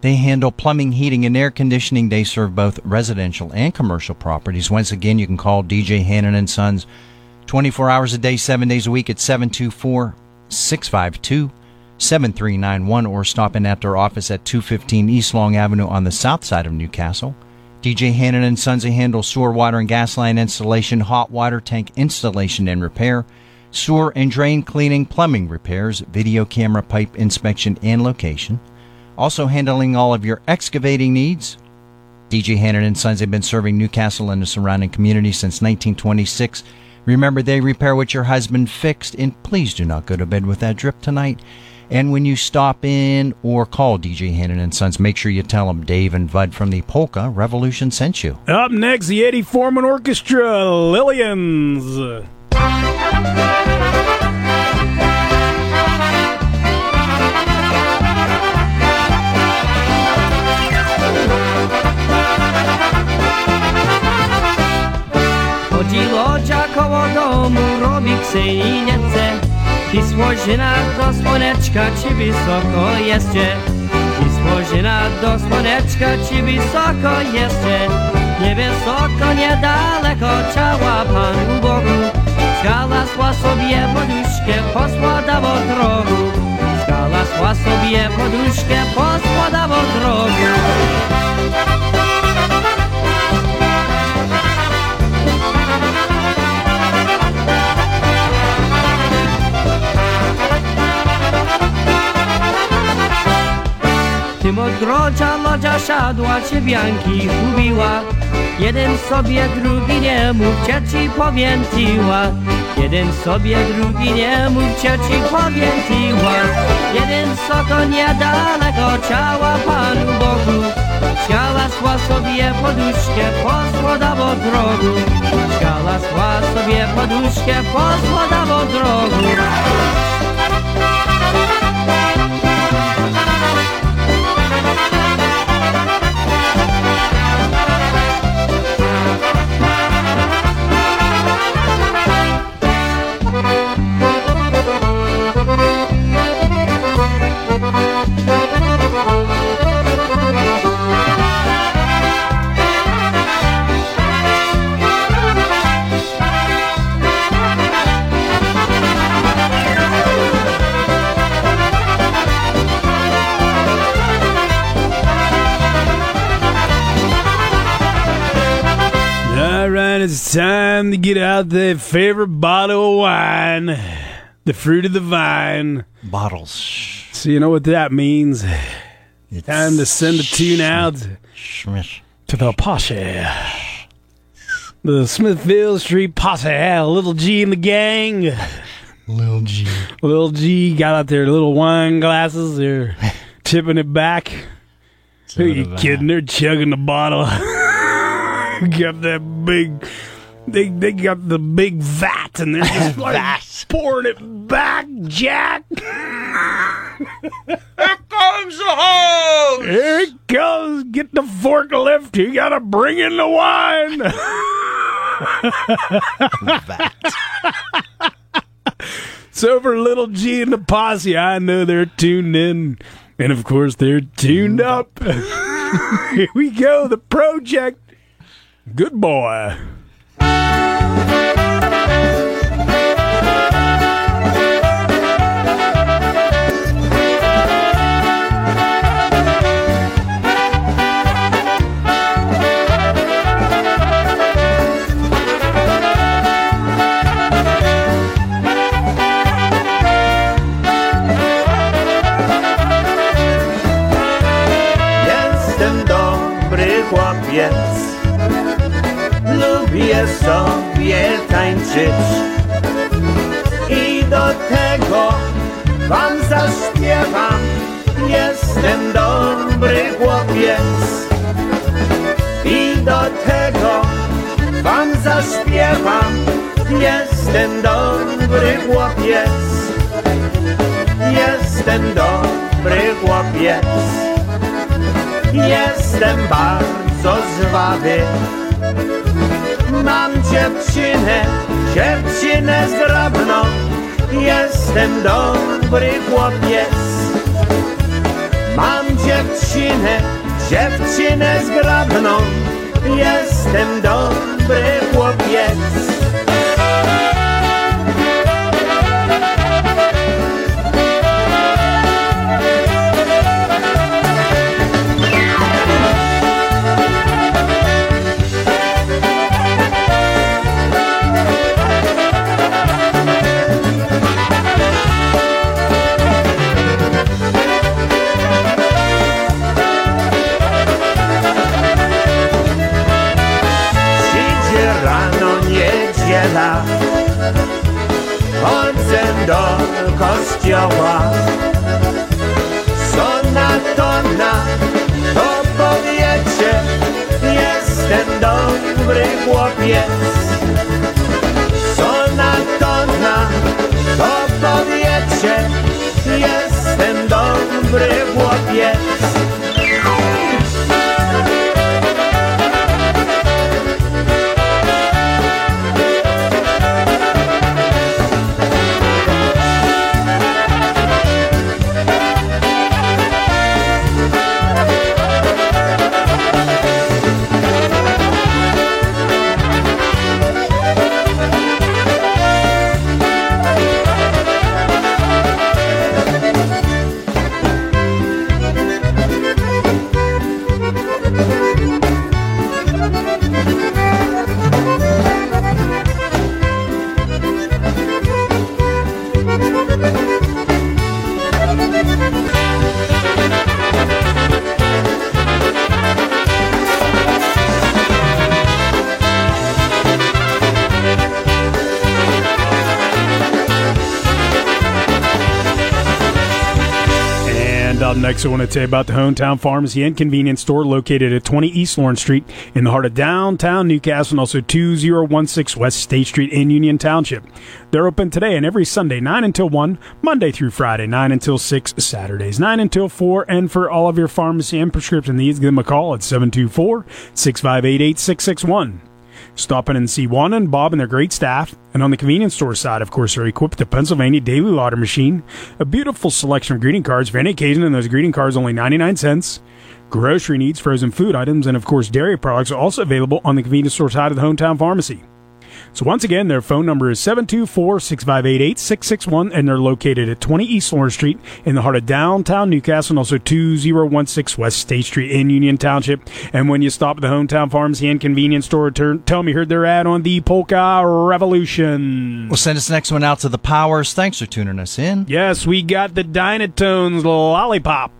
they handle plumbing, heating, and air conditioning. They serve both residential and commercial properties. Once again, you can call DJ Hannon and Sons 24 hours a day, 7 days a week at 724-652-7391 or stop in at their office at 215 East Long Avenue on the south side of Newcastle. DJ Hannon and Sons handle sewer water and gas line installation, hot water tank installation and repair, sewer and drain cleaning, plumbing repairs, video camera pipe inspection and location. Also handling all of your excavating needs. DJ Hannon and Sons have been serving Newcastle and the surrounding community since 1926. Remember, they repair what your husband fixed, and please do not go to bed with that drip tonight. And when you stop in or call DJ Hannon and Sons, make sure you tell them Dave and Bud from the Polka Revolution sent you. Up next, the Eddie Forman Orchestra, Lillians. Chodzi lodzia koło domu, robi ksej nie chce. I słożyna do słoneczka ci wysoko jeszcze. I słożyna do słoneczka ci wysoko jeszcze. Nie wysoko, niedaleko ciała Panu Bogu. Znalazła sobie poduszkę, posłada w drogu Znalazła sobie poduszkę, posłada w drogu Tym ogrodzia lodzia siadła, bianki ubiła Jeden sobie, drugi nie mówcie ci powięciła. Jeden sobie, drugi nie mówcie ci powięciła. Jeden soko niedaleko ciała Panu Bogu. Znalazła sobie poduszkę, posłoda w drogu Znalazła sobie poduszkę, posłoda w drogu time to get out their favorite bottle of wine, the fruit of the vine. Bottles. So you know what that means. time to send a tune out to the posse. The Smithfield Street posse, little G in the gang. Little G. Little G got out their little wine glasses. They're tipping it back. Who you kidding? They're chugging the bottle. got that big. They they got the big vat and they're just like pouring it back, Jack. Here comes the hose. Here it goes. Get the forklift. You gotta bring in the wine. So for Little G and the posse, I know they're tuned in. And of course, they're tuned up. Here we go, the project. Good boy. Jestem Lubię sobie tańczyć. I do tego wam zaśpiewam. Jestem dobry chłopiec. I do tego wam zaśpiewam. Jestem dobry chłopiec. Jestem dobry chłopiec. Jestem bardzo zwawy Mam dziewczynę, dziewczynę zgrabną Jestem dobry chłopiec. Mam dziewczynę, dziewczynę zgrabną Jestem dobry chłopiec kościoła Co to na to powiecie? Jestem dobry chłopiec. Co na to na to powiecie? Jestem dobry chłopiec next, I want to tell you about the Hometown Pharmacy and Convenience Store located at 20 East Lawrence Street in the heart of downtown Newcastle and also 2016 West State Street in Union Township. They're open today and every Sunday, 9 until 1, Monday through Friday, 9 until 6, Saturdays, 9 until 4. And for all of your pharmacy and prescription needs, give them a call at 724 658 8661. Stop in and see Juan and Bob and their great staff. And on the convenience store side, of course, they're equipped with a Pennsylvania daily lauder machine, a beautiful selection of greeting cards for any occasion, and those greeting cards only 99 cents. Grocery needs, frozen food items, and of course, dairy products are also available on the convenience store side of the hometown pharmacy. So once again, their phone number is 724-658-8661 and they're located at 20 East Lawrence Street in the heart of downtown Newcastle and also 2016 West State Street in Union Township. And when you stop at the Hometown Pharmacy and Convenience Store, turn, tell me you heard their ad on the Polka Revolution. We'll send this next one out to the Powers. Thanks for tuning us in. Yes, we got the Dynatones Lollipop.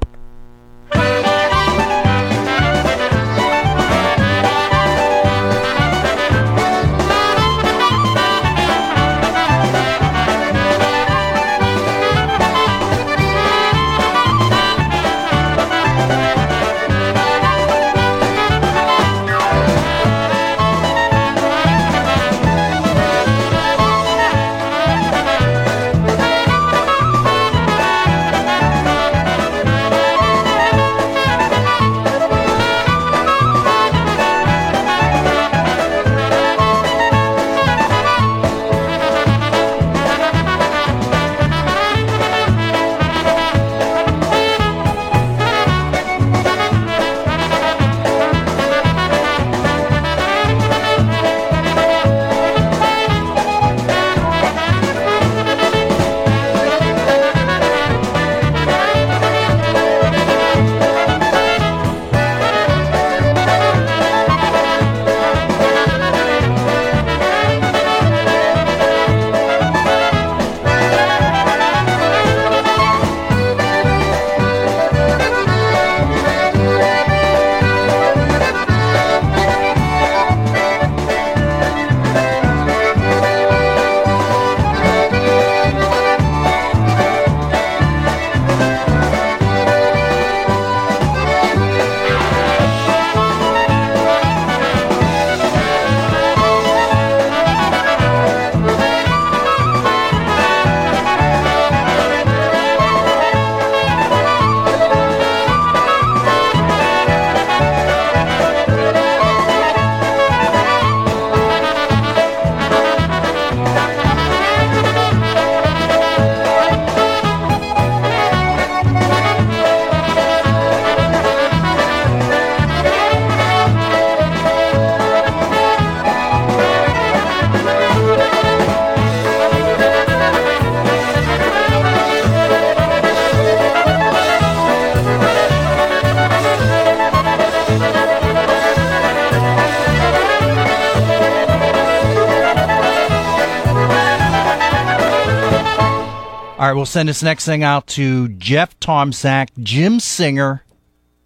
We'll send this next thing out to Jeff Tomsack, Jim Singer,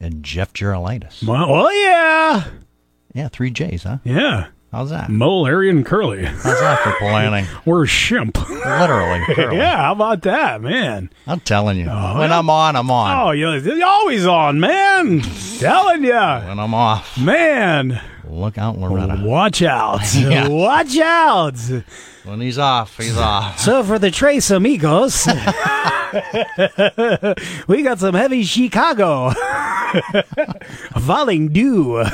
and Jeff Gerolitis. Well, oh, yeah. Yeah, three J's, huh? Yeah. How's that? Mole, and Curly. How's that for planning? We're a shimp. Literally. Curly. yeah, how about that, man? I'm telling you. Oh, when I'm on, I'm on. Oh, you're always on, man. You. When I'm off, Man. look out, Loretta. Watch out. Yeah. Watch out. When he's off, he's off. So for the Tres Amigos, we got some heavy Chicago. Falling dew.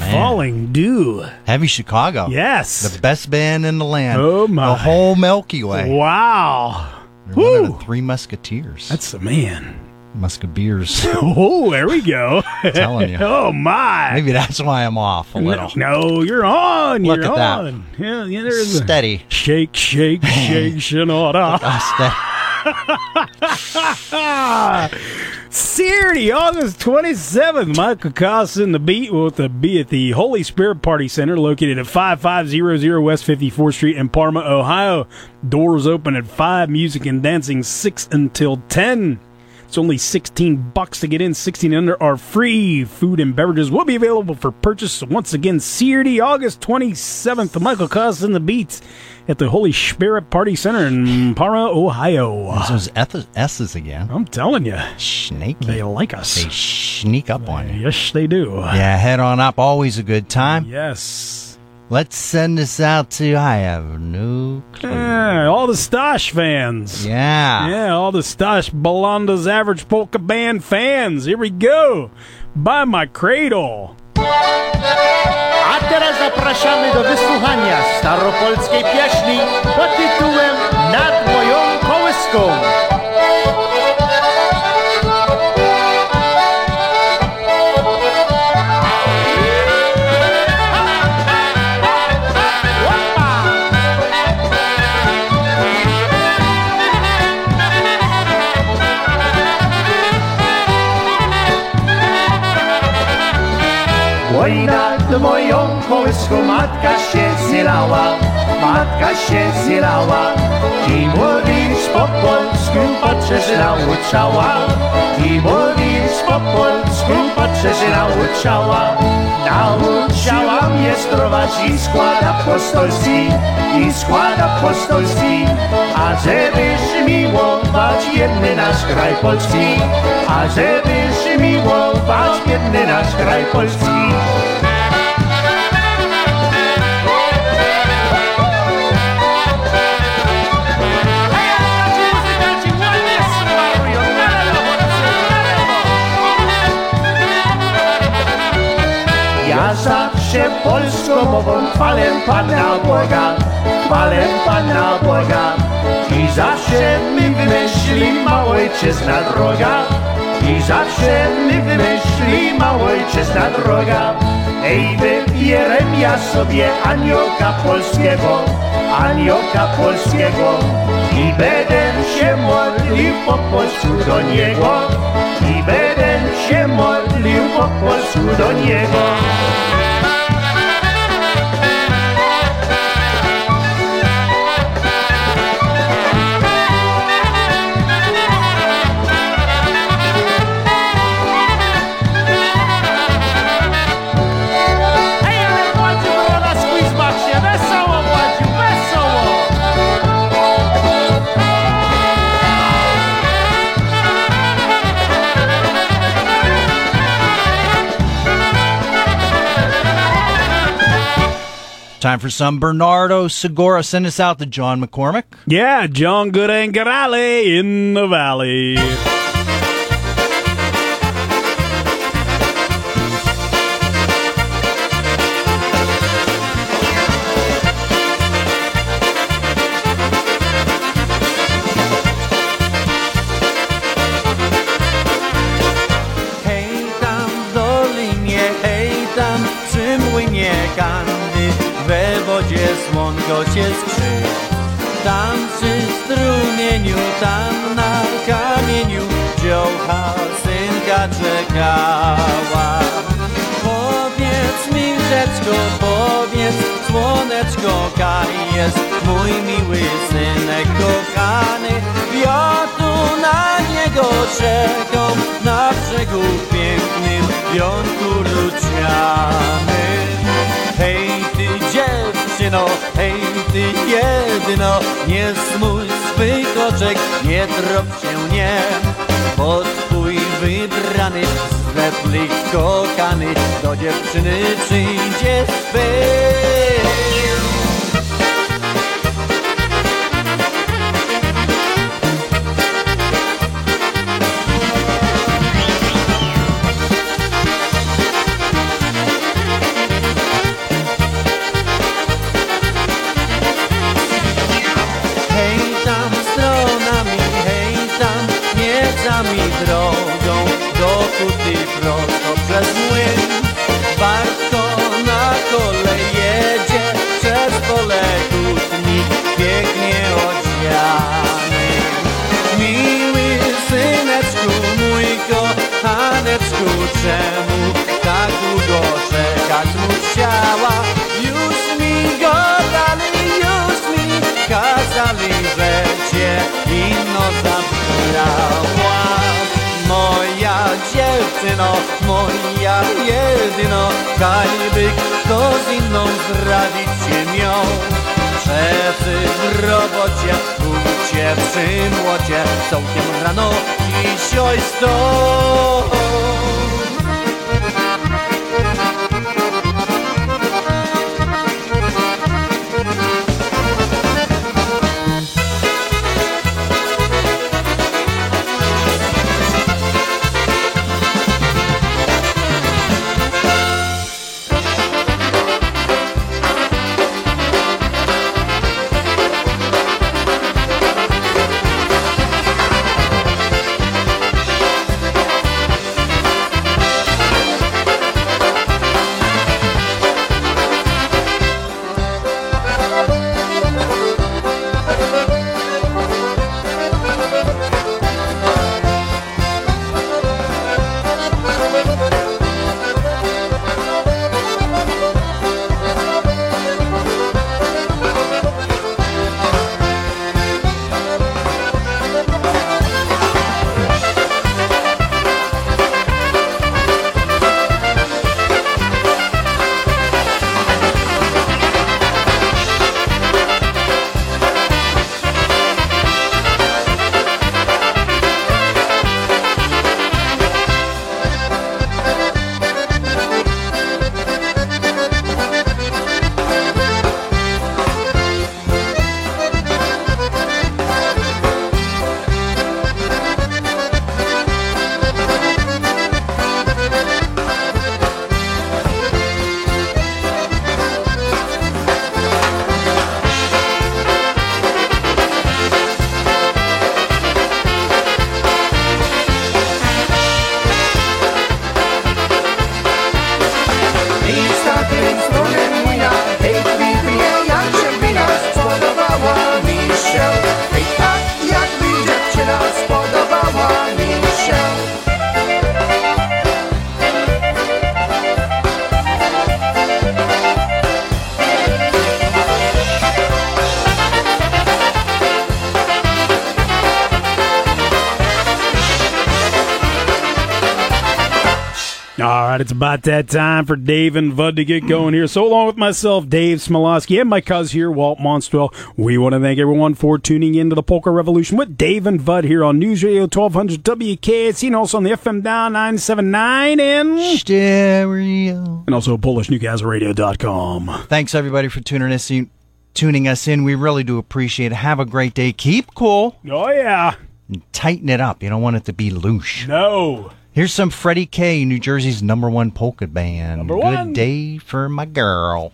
Yeah, Man. Falling Dew. Heavy Chicago. Yes. The best band in the land. Oh, my. The whole Milky Way. Wow. They're one of the three Musketeers. That's the man. Musketeers. Oh, there we go. telling you. oh my. Maybe that's why I'm off a little. No, you're on. Look you're at that. on. Yeah, yeah, there's Steady. shake, shake, shake, Shinoda. Ah, steady. Saturday, August 27th, Michael Cost and the Beat will be at the Holy Spirit Party Center located at 5500 West 54th Street in Parma, Ohio. Doors open at 5, music and dancing 6 until 10. It's only 16 bucks to get in. 16 and under are free. Food and beverages will be available for purchase. Once again, Saturday, August 27th, Michael Cost and the Beats at the Holy Spirit Party Center in Parma, Ohio. Those S's again. I'm telling you, Snaky. they like us. They sneak up on you. Yes, they do. Yeah, head on up. Always a good time. Yes. Let's send this out to I have no clue. Yeah, all the Stosh fans. Yeah. Yeah, all the Stosh Belonda's Average Polka Band fans. Here we go. By my cradle. A teraz zapraszamy do wysłuchania staropolskiej pieśni pod tytułem Nad moją kołyską. Moją kołyską matka się zjechała, matka się zjechała. I mówisz po polsku, patrzę, że nauczała. I mówisz po polsku, patrzę, że nauczała. Nauczała mnie strować i skład apostolski, i skład apostolski. A żebyś miłować jedny nasz kraj polski, a żebyś miłować jedny nasz kraj polski. Zawsze polską mową chwalę Pana Boga, chwalę Pana Boga. I zawsze mi wymyśli małojczyzna droga, i zawsze mi wymyśli małojczyzna droga. Ej, wybieram ja sobie aniołka polskiego, aniołka polskiego. I będę się modlił po polsku do niego, i będę się modlił po polsku do niego. Time for some Bernardo Segura. Send us out to John McCormick. Yeah, John Good and in the valley. Słonko się skrzy Tam przy strumieniu, tam na kamieniu Dziołcha synka czekała. Powiedz mi rzeczko, powiedz słoneczko Kaj jest mój miły synek kochany. Ja tu na niego czekam Na brzegu pięknym Hej ty dziewczyno, hej ty jedyno Nie smuj swych oczek, nie drop się nie. Bo twój wybrany Zwetlik kokany Do dziewczyny przyjdzie swej zabrała. Moja dziewczyno, moja jedyno, kalby kto z inną zdradzić się miał. Szefy w robocie, bucie przy młocie, całkiem rano sto. Miejsca right, it's about that time for Dave and Bud to get going here. So, along with myself, Dave Smialowski, and my cuz here, Walt Monstwil, we want to thank everyone for tuning in to the Polka Revolution with Dave and Bud here on News Radio 1200 WKST and also on the FM Down 979 and Stereo. and also PolishNewcastleRadio.com. Thanks everybody for tuning us in. Tuning us in, we really do appreciate it. Have a great day. Keep cool. Oh, yeah. And tighten it up. You don't want it to be loose. No. Here's some Freddie K, New Jersey's number one polka band. Number Good one. day for my girl.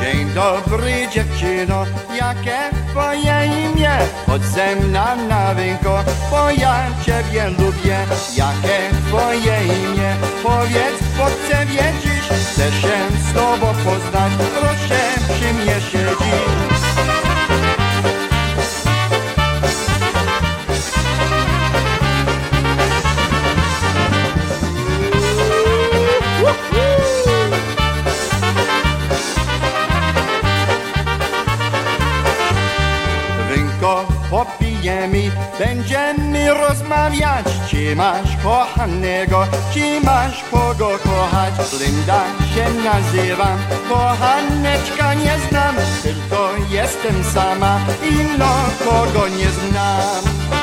Dzień dobry dziewczyno, jakie twoje imię? Chodź ze mną na winko, bo ja ciebie lubię. Jakie twoje imię? Powiedz, bo chcę wiedzieć. Chcę się z tobą poznać, proszę przy mnie siedzieć. Popijemy, będziemy rozmawiać. Czy masz kochanego, czy masz kogo kochać? Linda się nazywam, kochaneczka nie znam, tylko jestem sama i no kogo nie znam.